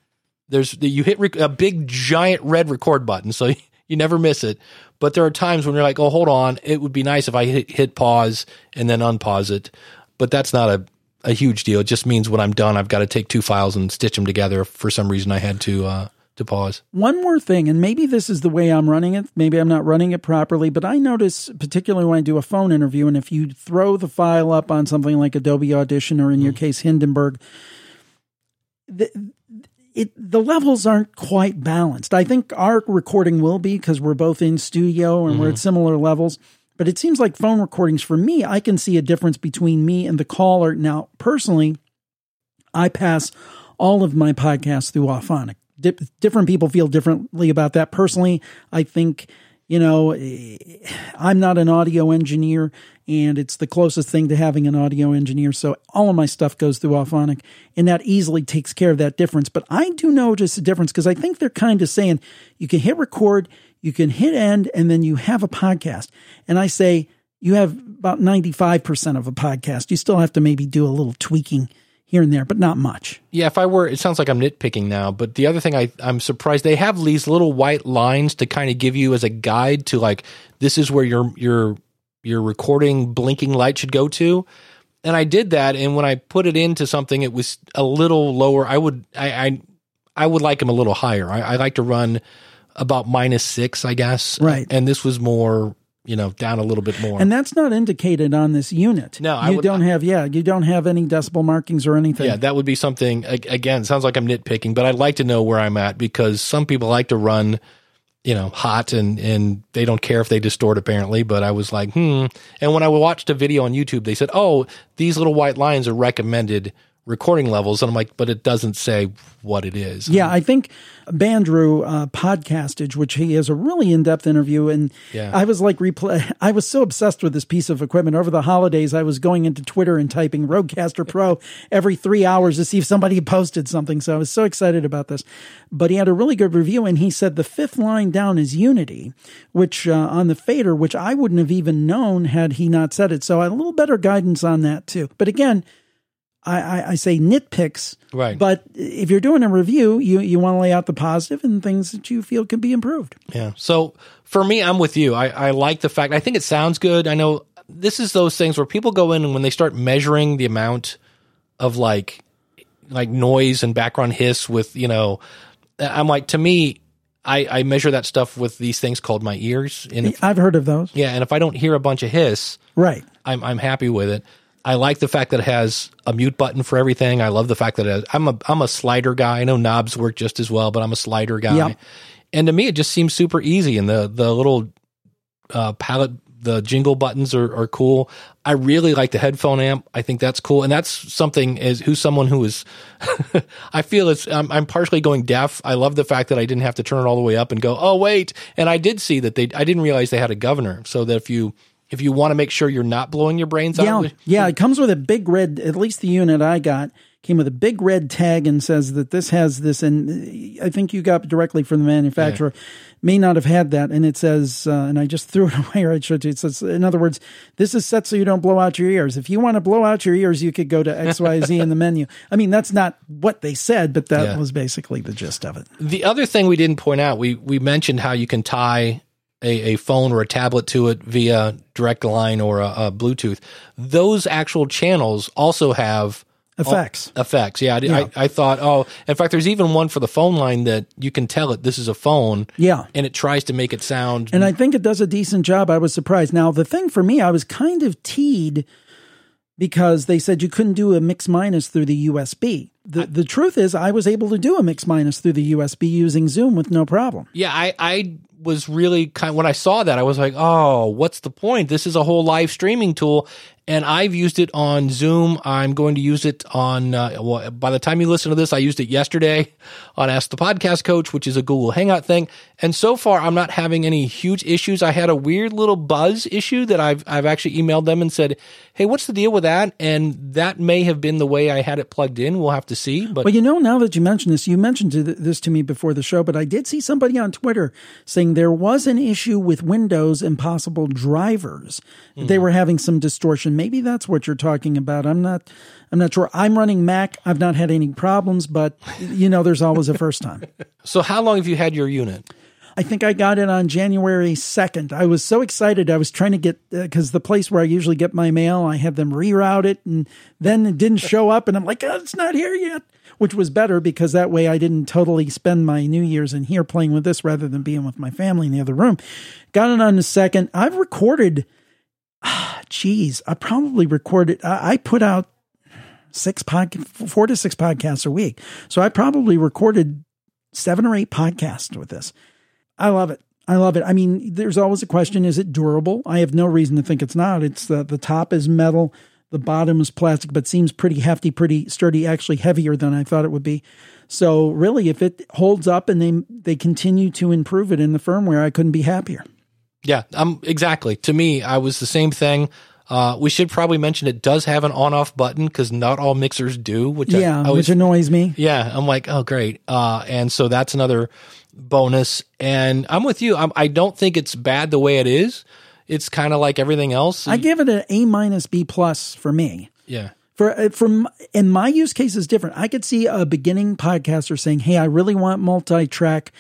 There's you hit rec- a big giant red record button, so you never miss it. But there are times when you're like, oh, hold on, it would be nice if I hit, hit pause and then unpause it. But that's not a a huge deal. It just means when I'm done, I've got to take two files and stitch them together. For some reason I had to uh, to pause. One more thing, and maybe this is the way I'm running it. Maybe I'm not running it properly, but I notice, particularly when I do a phone interview, and if you throw the file up on something like Adobe Audition or in your mm. case Hindenburg, the, it the levels aren't quite balanced. I think our recording will be because we're both in studio and we're at mm-hmm. similar levels. But it seems like phone recordings for me, I can see a difference between me and the caller. Now, personally, I pass all of my podcasts through Auphonic. Di- different people feel differently about that. Personally, I think you know, I'm not an audio engineer and it's the closest thing to having an audio engineer. So all of my stuff goes through Auphonic and that easily takes care of that difference. But I do notice a difference because I think they're kind of saying you can hit record, you can hit end, and then you have a podcast. And I say you have about 95% of a podcast. You still have to maybe do a little tweaking here and there, but not much. Yeah, if I were, it sounds like I'm nitpicking now, but the other thing I, I'm surprised they have these little white lines to kind of give you as a guide to like this is where your your your recording blinking light should go to. And I did that, and when I put it into something, it was a little lower. I would I I, I would like them a little higher. I, I like to run about minus six, I guess. Right. And this was more, you know, down a little bit more. And that's not indicated on this unit. No, I you would- don't have. Yeah, you don't have any decibel markings or anything. Yeah, that would be something. Again, sounds like I'm nitpicking, but I'd like to know where I'm at because some people like to run, you know, hot and and they don't care if they distort apparently. But I was like, hmm. And when I watched a video on YouTube, they said, oh, these little white lines are recommended recording levels, and I'm like, but it doesn't say what it is. Yeah, I think Bandrew uh, podcastage, which he has a really in-depth interview, and Yeah. I was like, replay. I was so obsessed with this piece of equipment over the holidays. I was going into Twitter and typing Rodecaster Pro every three hours to see if somebody posted something. So I was so excited about this. But he had a really good review, and he said the fifth line down is Unity, which uh, on the fader, which I wouldn't have even known had he not said it. So I had a little better guidance on that too. But again. I, I, I say nitpicks, Right. But if you're doing a review, you you want to lay out the positive and things that you feel can be improved. Yeah. So for me, I'm with you. I, I like the fact. I think it sounds good. I know this is those things where people go in and when they start measuring the amount of like like noise and background hiss with you know, I'm like to me, I I measure that stuff with these things called my ears. And if, I've heard of those. yeah, and if I don't hear a bunch of hiss, Right. I'm I'm happy with it. I like the fact that it has a mute button for everything. I love the fact that it has, I'm a I'm a slider guy. I know knobs work just as well, but I'm a slider guy. Yep. And to me, it just seems super easy. And the the little uh, palette, the jingle buttons are, are cool. I really like the headphone amp. I think that's cool, and that's something as who's someone who is. I feel it's I'm, I'm partially going deaf. I love the fact that I didn't have to turn it all the way up and go, oh wait. And I did see that they. I didn't realize they had a governor, so that if you if you want to make sure you're not blowing your brains Yeah. out, Yeah. It comes with a big red. At least the unit I got came with a big red tag and says that this has this. And I think you got directly from the manufacturer. May not have had that, and it says, uh, and I just threw it away. Right, showed you. It says, in other words, this is set so you don't blow out your ears. If you want to blow out your ears, you could go to X Y Z in the menu. I mean, that's not what they said, but that Yeah. was basically the gist of it. The other thing we didn't point out, we we mentioned how you can tie a, a phone or a tablet to it via direct line or a, a Bluetooth. Those actual channels also have Effects. effects. Yeah, I, Yeah. I, I thought. Oh, in fact, there's even one for the phone line that you can tell it this is a phone. Yeah. and it tries to make it sound. And I think it does a decent job. I was surprised. Now, the thing for me, I was kind of teed because they said you couldn't do a mix minus through the USB. The the truth is I was able to do a mix minus through the USB using Zoom with no problem. Yeah, I, I was really kind when I saw that, I was like, oh, what's the point? This is a whole live streaming tool. And I've used it on Zoom. I'm going to use it on, uh, well, by the time you listen to this, I used it yesterday on Ask the Podcast Coach, which is a Google Hangout thing. And so far, I'm not having any huge issues. I had a weird little buzz issue that I've, I've actually emailed them and said, hey, what's the deal with that? And that may have been the way I had it plugged in. We'll have to see. But Well, you know, now that you mention this, you mentioned this to me before the show, but I did see somebody on Twitter saying there was an issue with Windows and possible drivers. They were having some distortion. Maybe that's what you're talking about. I'm not. I'm not sure. I'm running Mac. I've not had any problems, but you know, there's always a first time. so how long have you had your unit? I think I got it on January 2nd. I was so excited. I was trying to get, uh, because the place where I usually get my mail, I had them reroute it and then it didn't show up. And I'm like, oh, it's not here yet, which was better because that way I didn't totally spend my New Year's in here playing with this rather than being with my family in the other room. Got it on the second. I've recorded, Ah, geez, I probably recorded, I, put out six pod, four to six podcasts a week. So I probably recorded seven or eight podcasts with this. I love it. I love it. I mean, there's always a question: Is it durable? I have no reason to think it's not. It's the the top is metal, the bottom is plastic, but seems pretty hefty, pretty sturdy. Actually, heavier than I thought it would be. So, really, if it holds up and they they continue to improve it in the firmware, I couldn't be happier. Yeah, um, exactly. To me, I was the same thing. Uh, we should probably mention it does have an on-off button because not all mixers do. Which I- Yeah, I, was, which annoys me. yeah, I'm like, oh great. Uh, and so that's another bonus. And I'm with you. I'm, I don't think it's bad the way it is. It's kind of like everything else. I give it an A minus B plus for me. yeah. For uh, from and my use case is different. I could see a beginning podcaster saying, "Hey, I really want multi-track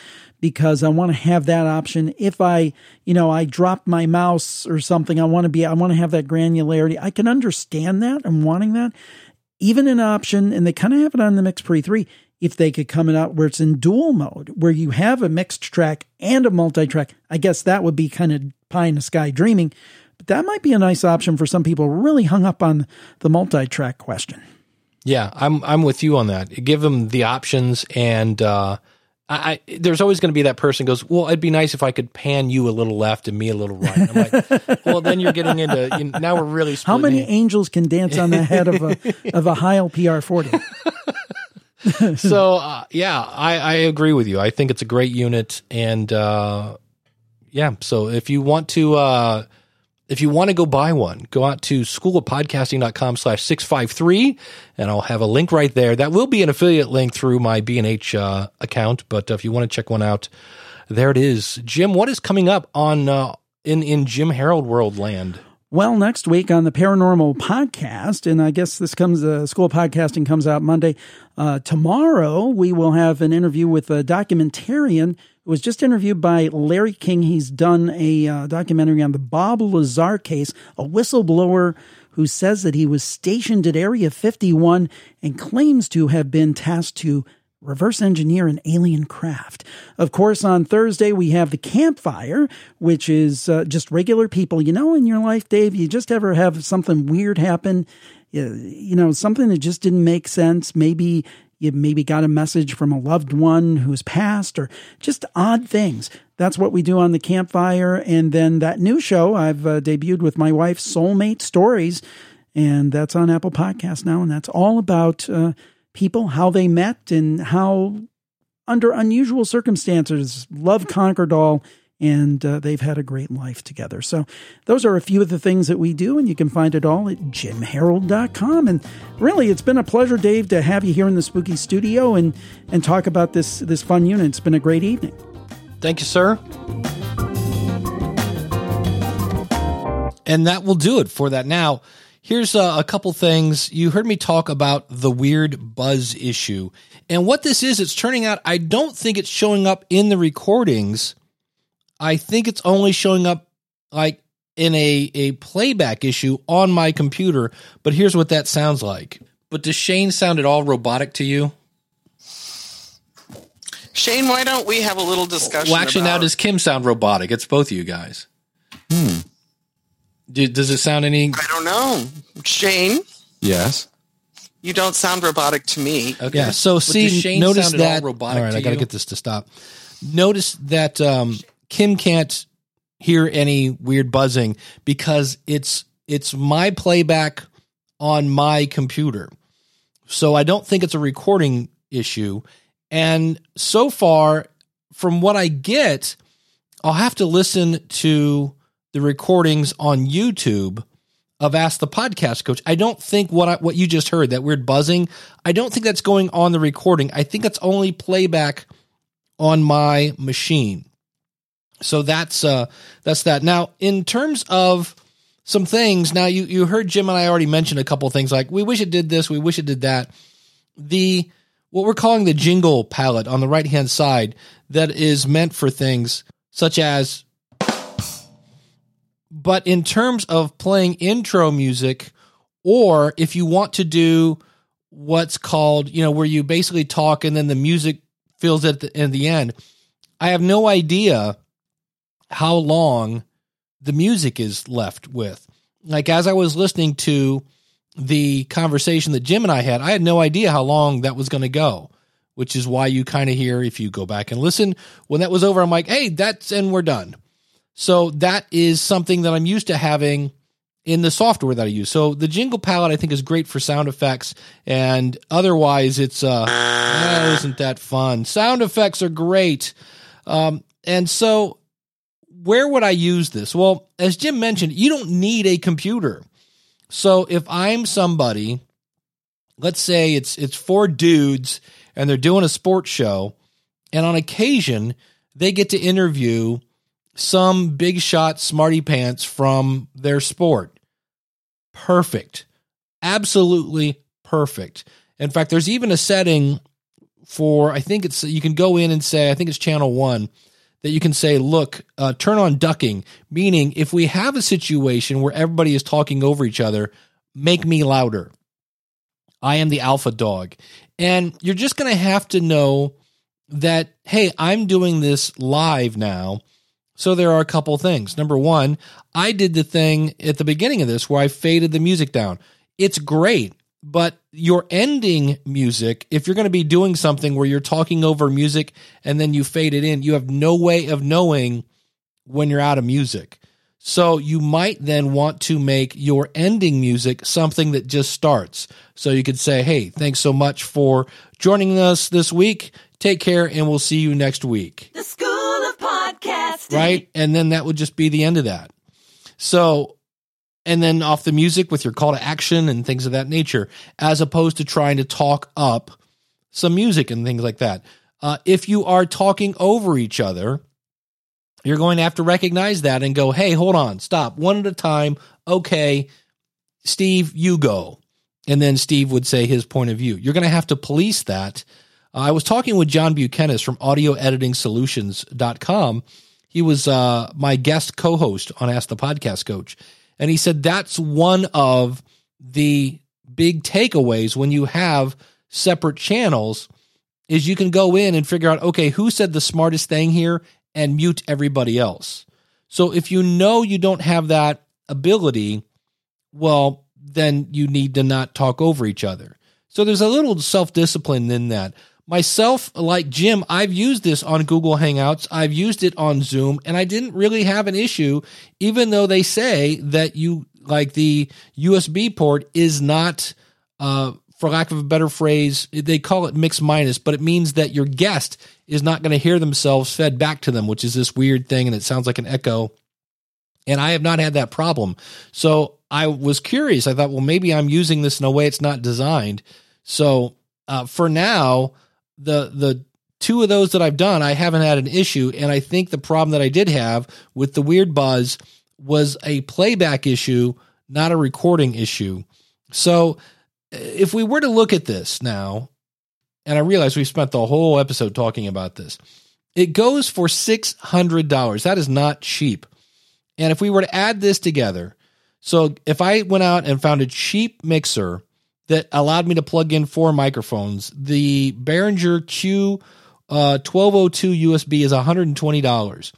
because I want to have that option. If I, you know, I drop my mouse or something, I want to be, I want to have that granularity. I can understand that and wanting that. Even an option, and they kind of have it on the Mix Pre 3, if they could come it out where it's in dual mode, where you have a mixed track and a multi-track, I guess that would be kind of pie in the sky dreaming. But that might be a nice option for some people really hung up on the multi-track question. Yeah, I'm I'm with you on that. Give them the options, and uh, I, I there's always going to be that person goes, well, it'd be nice if I could pan you a little left and me a little right. I'm like, well, then you're getting into you know, now we're really How many it. angels can dance on the head of a of a Heil PR40? so uh, yeah, I, I agree with you. I think it's a great unit, and uh, yeah. So if you want to, uh, if you want to go buy one, go out to schoolofpodcasting.com slash six five three, and I'll have a link right there. That will be an affiliate link through my B and H uh, account. But if you want to check one out, there it is. Jim, what is coming up on uh, in in Jim Harold World Land? Well, next week on the Paranormal Podcast, and I guess this comes, uh, School of Podcasting comes out Monday. Uh, tomorrow, we will have an interview with a documentarian was just interviewed by Larry King. He's done a uh, documentary on the Bob Lazar case, a whistleblower who says that he was stationed at Area 51 and claims to have been tasked to reverse engineer an alien craft. Of course, on Thursday, we have the campfire, which is uh, just regular people. You know, in your life, Dave, you just ever have something weird happen, you, you know, something that just didn't make sense. Maybe you maybe got a message from a loved one who's passed or just odd things. That's what we do on the campfire. And then that new show I've uh, debuted with my wife, Soulmate Stories. And that's on Apple Podcasts now. And that's all about uh, people, how they met, and how, under unusual circumstances, love conquered all. And uh, they've had a great life together. So, those are a few of the things that we do, and you can find it all at jimharold.com. And really, it's been a pleasure, Dave, to have you here in the spooky studio and, and talk about this, this fun unit. It's been a great evening. Thank you, sir. And that will do it for that. Now, here's uh, a couple things. You heard me talk about the weird buzz issue. And what this is, it's turning out I don't think it's showing up in the recordings. I think it's only showing up like in a, a playback issue on my computer. But here's what that sounds like. But does Shane sound at all robotic to you? Shane, why don't we have a little discussion? Well, actually, now does Kim sound robotic? It's both of you guys. Hmm. Do, does it sound any? I don't know. Shane, Yes. you don't sound robotic to me. Okay. Yeah, so But see, does Shane notice sound at all that- robotic. all right, to I gotta get this to stop. Notice that um, Kim can't hear any weird buzzing because it's it's my playback on my computer. So I don't think it's a recording issue. And so far, from what I get, I'll have to listen to the recordings on YouTube of Ask the Podcast Coach. I don't think what I, what you just heard, that weird buzzing, I don't think that's going on the recording. I think it's only playback on my machine. So that's uh that's that. Now, in terms of some things, now you you heard Jim and I already mentioned a couple things like we wish it did this, we wish it did that. The what we're calling the jingle palette on the right hand side that is meant for things such as but in terms of playing intro music or if you want to do what's called you know where you basically talk and then the music fills it at the, in the end i have no idea how long the music is left with like as i was listening to the conversation that jim and i had i had no idea how long that was going to go which is why you kind of hear if you go back and listen when that was over i'm like hey that's and we're done so that is something that I'm used to having in the software that I use. So the jingle palette I think is great for sound effects and otherwise it's uh eh, isn't that fun. Sound effects are great. Um and so where would I use this? Well, as Jim mentioned, you don't need a computer. So if I'm somebody, let's say it's it's four dudes and they're doing a sports show, and on occasion they get to interview some big shot smarty pants from their sport. Perfect. Absolutely perfect. In fact, there's even a setting for I think it's you can go in and say I think it's channel 1 that you can say look uh, turn on ducking. Meaning if we have a situation where everybody is talking over each other make me louder. I am the alpha dog. And you're just going to have to know that hey I'm doing this live now. So there are a couple things. Number 1 I did the thing at the beginning of this where I faded the music down. It's great but your ending music, if you're going to be doing something where you're talking over music and then you fade it in, you have no way of knowing when you're out of music. So you might then want to make your ending music something that just starts. So you could say, Hey, thanks so much for joining us this week. Take care and we'll see you next week. The School of Podcasting. Right. And then that would just be the end of that. So and then off the music with your call to action and things of that nature, as opposed to trying to talk up some music and things like that. Uh, if you are talking over each other, you're going to have to recognize that and go, hey, hold on, stop, one at a time. Okay, Steve, you go. And then Steve would say his point of view. You're going to have to police that. Uh, I was talking with John Buchanan from audioediting.solutions.com. He was uh, my guest co host on Ask the Podcast Coach. And he said that's one of the big takeaways when you have separate channels is you can go in and figure out okay, who said the smartest thing here and mute everybody else. So if you know you don't have that ability, well, then you need to not talk over each other. So there's a little self-discipline in that. Myself, like Jim, I've used this on Google Hangouts. I've used it on Zoom and I didn't really have an issue, even though they say that you like the USB port is not, uh, for lack of a better phrase, they call it mix minus, but it means that your guest is not going to hear themselves fed back to them, which is this weird thing. And it sounds like an echo. And I have not had that problem. So I was curious. I thought, well, maybe I'm using this in a way it's not designed. So uh, for now, the the two of those that I've done, I haven't had an issue. And I think the problem that I did have with the weird buzz was a playback issue, not a recording issue. So eh, if we were to look at this now, and I realize we've spent the whole episode talking about this, it goes for $600. That is not cheap. And if we were to add this together, so if I went out and found a cheap mixer that allowed me to plug in four microphones. The Behringer Q uh, 1202 USB is $120.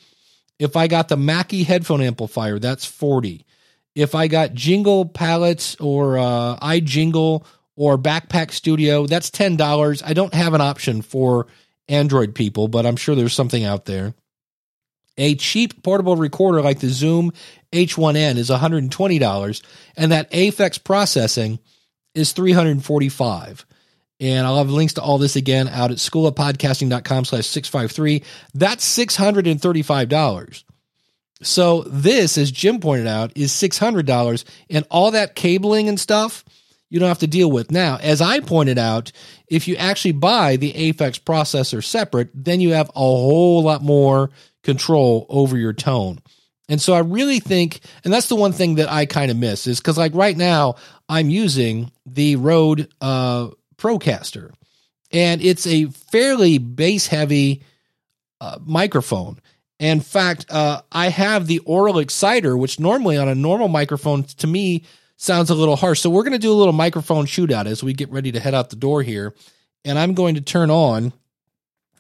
If I got the Mackie headphone amplifier, that's 40. If I got Jingle palettes or uh, iJingle or Backpack Studio, that's $10. I don't have an option for Android people, but I'm sure there's something out there. A cheap portable recorder like the Zoom H1N is $120, and that Aphex processing – is 345 and I'll have links to all this again out at schoolofpodcasting.com slash 653. That's $635. So this, as Jim pointed out, is $600 and all that cabling and stuff you don't have to deal with. Now, as I pointed out, if you actually buy the Aphex processor separate, then you have a whole lot more control over your tone. And so I really think, and that's the one thing that I kind of miss is because like right now I'm using the Rode uh, Procaster, and it's a fairly bass heavy uh, microphone. In fact, uh, I have the aural Exciter, which normally on a normal microphone to me sounds a little harsh. So we're going to do a little microphone shootout as we get ready to head out the door here, and I'm going to turn on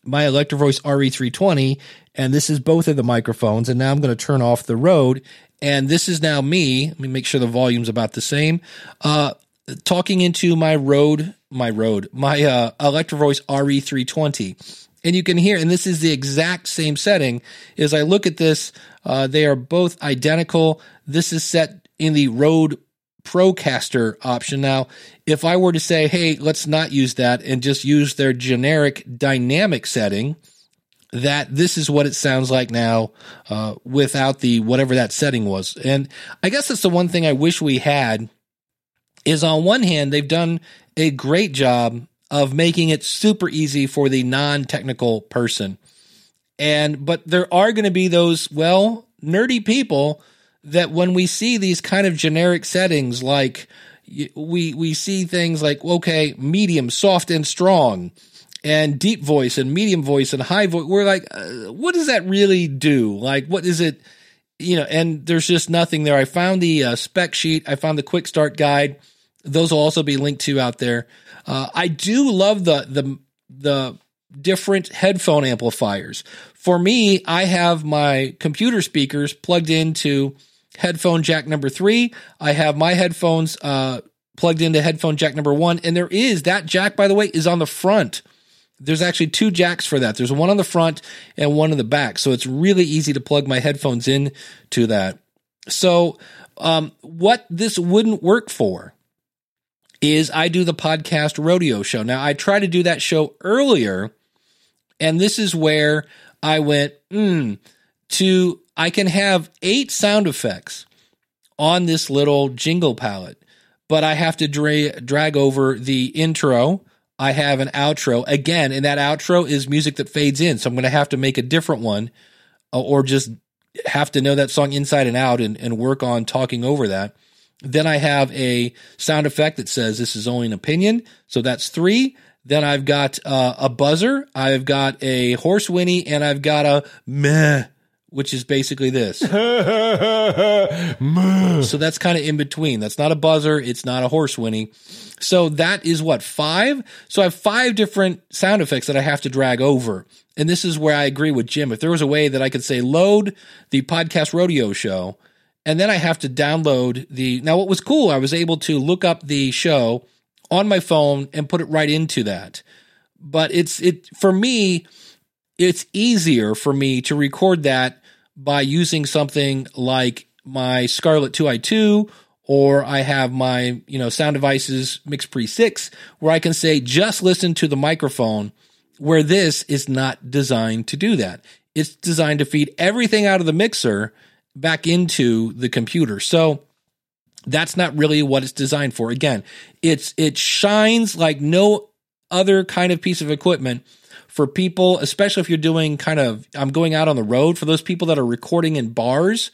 my Electro Voice RE320, and this is both of the microphones. And now I'm going to turn off the Rode, and this is now me. Let me make sure the volume's about the same. Uh, talking into my Rode, my Rode, my uh, Electro Voice RE320. And you can hear, and this is the exact same setting. As I look at this, uh, they are both identical. This is set in the Rode Procaster option. Now, if I were to say, hey, let's not use that and just use their generic dynamic setting, that this is what it sounds like now uh, without the whatever that setting was. And I guess that's the one thing I wish we had is on one hand, they've done a great job of making it super easy for the non-technical person. And but there are going to be those well, nerdy people that when we see these kind of generic settings like we we see things like okay, medium, soft and strong and deep voice and medium voice and high voice we're like uh, what does that really do? Like what is it you know, and there's just nothing there. I found the uh, spec sheet, I found the quick start guide. Those will also be linked to out there. Uh, I do love the the the different headphone amplifiers. For me, I have my computer speakers plugged into headphone jack number three. I have my headphones uh, plugged into headphone jack number one, and there is that jack. By the way, is on the front. There's actually two jacks for that. There's one on the front and one in the back, so it's really easy to plug my headphones in to that. So, um, what this wouldn't work for is I do the podcast rodeo show. Now I try to do that show earlier, and this is where I went mm, to. I can have eight sound effects on this little jingle palette, but I have to dra- drag over the intro. I have an outro again, and that outro is music that fades in. So I'm going to have to make a different one, uh, or just have to know that song inside and out and, and work on talking over that. Then I have a sound effect that says this is only an opinion. So that's three. Then I've got uh, a buzzer. I've got a horse whinny and I've got a meh, which is basically this. so that's kind of in between. That's not a buzzer. It's not a horse whinny. So that is what five. So I have five different sound effects that I have to drag over. And this is where I agree with Jim. If there was a way that I could say load the podcast rodeo show, and then I have to download the. Now, what was cool, I was able to look up the show on my phone and put it right into that. But it's it for me, it's easier for me to record that by using something like my Scarlett 2i2 or I have my, you know, sound devices Mix Pre 6 where I can say just listen to the microphone where this is not designed to do that. It's designed to feed everything out of the mixer back into the computer. So that's not really what it's designed for. Again, it's it shines like no other kind of piece of equipment for people, especially if you're doing kind of I'm going out on the road for those people that are recording in bars.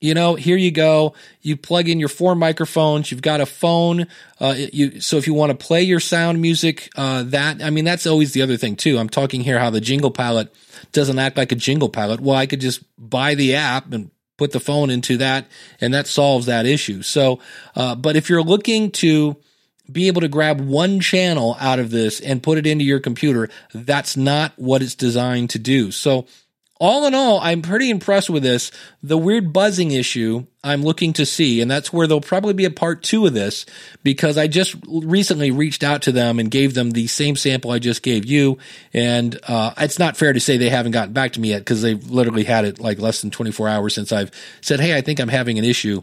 You know, here you go. You plug in your four microphones. You've got a phone. Uh, you so if you want to play your sound music, uh, that I mean that's always the other thing too. I'm talking here how the jingle palette doesn't act like a jingle palette. Well, I could just buy the app and put the phone into that, and that solves that issue. So, uh, but if you're looking to be able to grab one channel out of this and put it into your computer, that's not what it's designed to do. So, all in all, I'm pretty impressed with this. The weird buzzing issue I'm looking to see, and that's where there'll probably be a part two of this because I just recently reached out to them and gave them the same sample I just gave you. And uh, it's not fair to say they haven't gotten back to me yet because they've literally had it like less than 24 hours since I've said, Hey, I think I'm having an issue.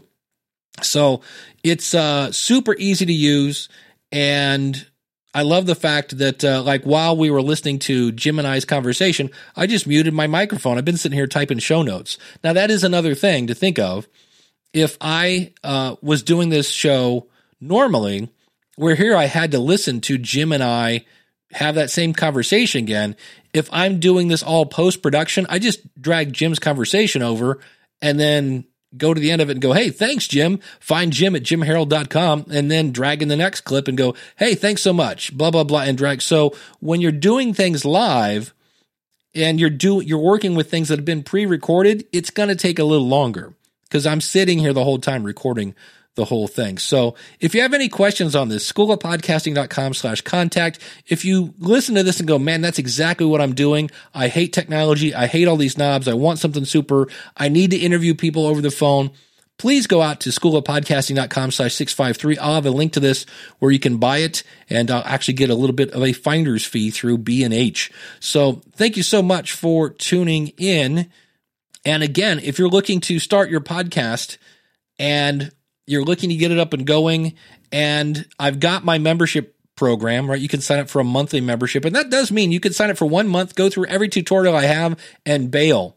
So it's uh, super easy to use. And I love the fact that, uh, like, while we were listening to Jim and I's conversation, I just muted my microphone. I've been sitting here typing show notes. Now, that is another thing to think of. If I uh, was doing this show normally, where here I had to listen to Jim and I have that same conversation again. If I'm doing this all post production, I just drag Jim's conversation over and then go to the end of it and go, Hey, thanks, Jim. Find Jim at jimharold.com and then drag in the next clip and go, Hey, thanks so much, blah, blah, blah, and drag. So when you're doing things live and you're doing, you're working with things that have been pre-recorded, it's going to take a little longer because I'm sitting here the whole time recording the whole thing. So if you have any questions on this, schoolofpodcasting.com slash contact. If you listen to this and go, man, that's exactly what I'm doing. I hate technology. I hate all these knobs. I want something super. I need to interview people over the phone. Please go out to schoolofpodcasting.com slash 653. I'll have a link to this where you can buy it and I'll actually get a little bit of a finder's fee through B&H. So thank you so much for tuning in. And again, if you're looking to start your podcast and you're looking to get it up and going, and I've got my membership program, right? You can sign up for a monthly membership. And that does mean you can sign up for one month, go through every tutorial I have, and bail.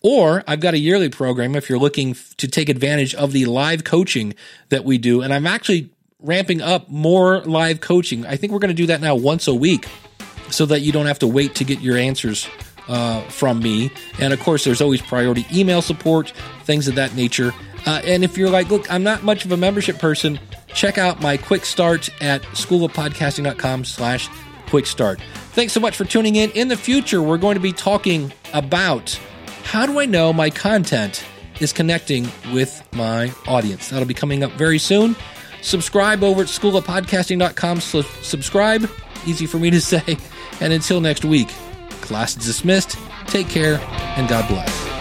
Or I've got a yearly program if you're looking to take advantage of the live coaching that we do. And I'm actually ramping up more live coaching. I think we're going to do that now once a week so that you don't have to wait to get your answers uh, from me. And of course, there's always priority email support, things of that nature. Uh, and if you're like, look, I'm not much of a membership person, check out my quick start at schoolofpodcasting.com slash quick start. Thanks so much for tuning in. In the future, we're going to be talking about how do I know my content is connecting with my audience. That'll be coming up very soon. Subscribe over at schoolofpodcasting.com. So subscribe, easy for me to say. And until next week, class is dismissed. Take care and God bless.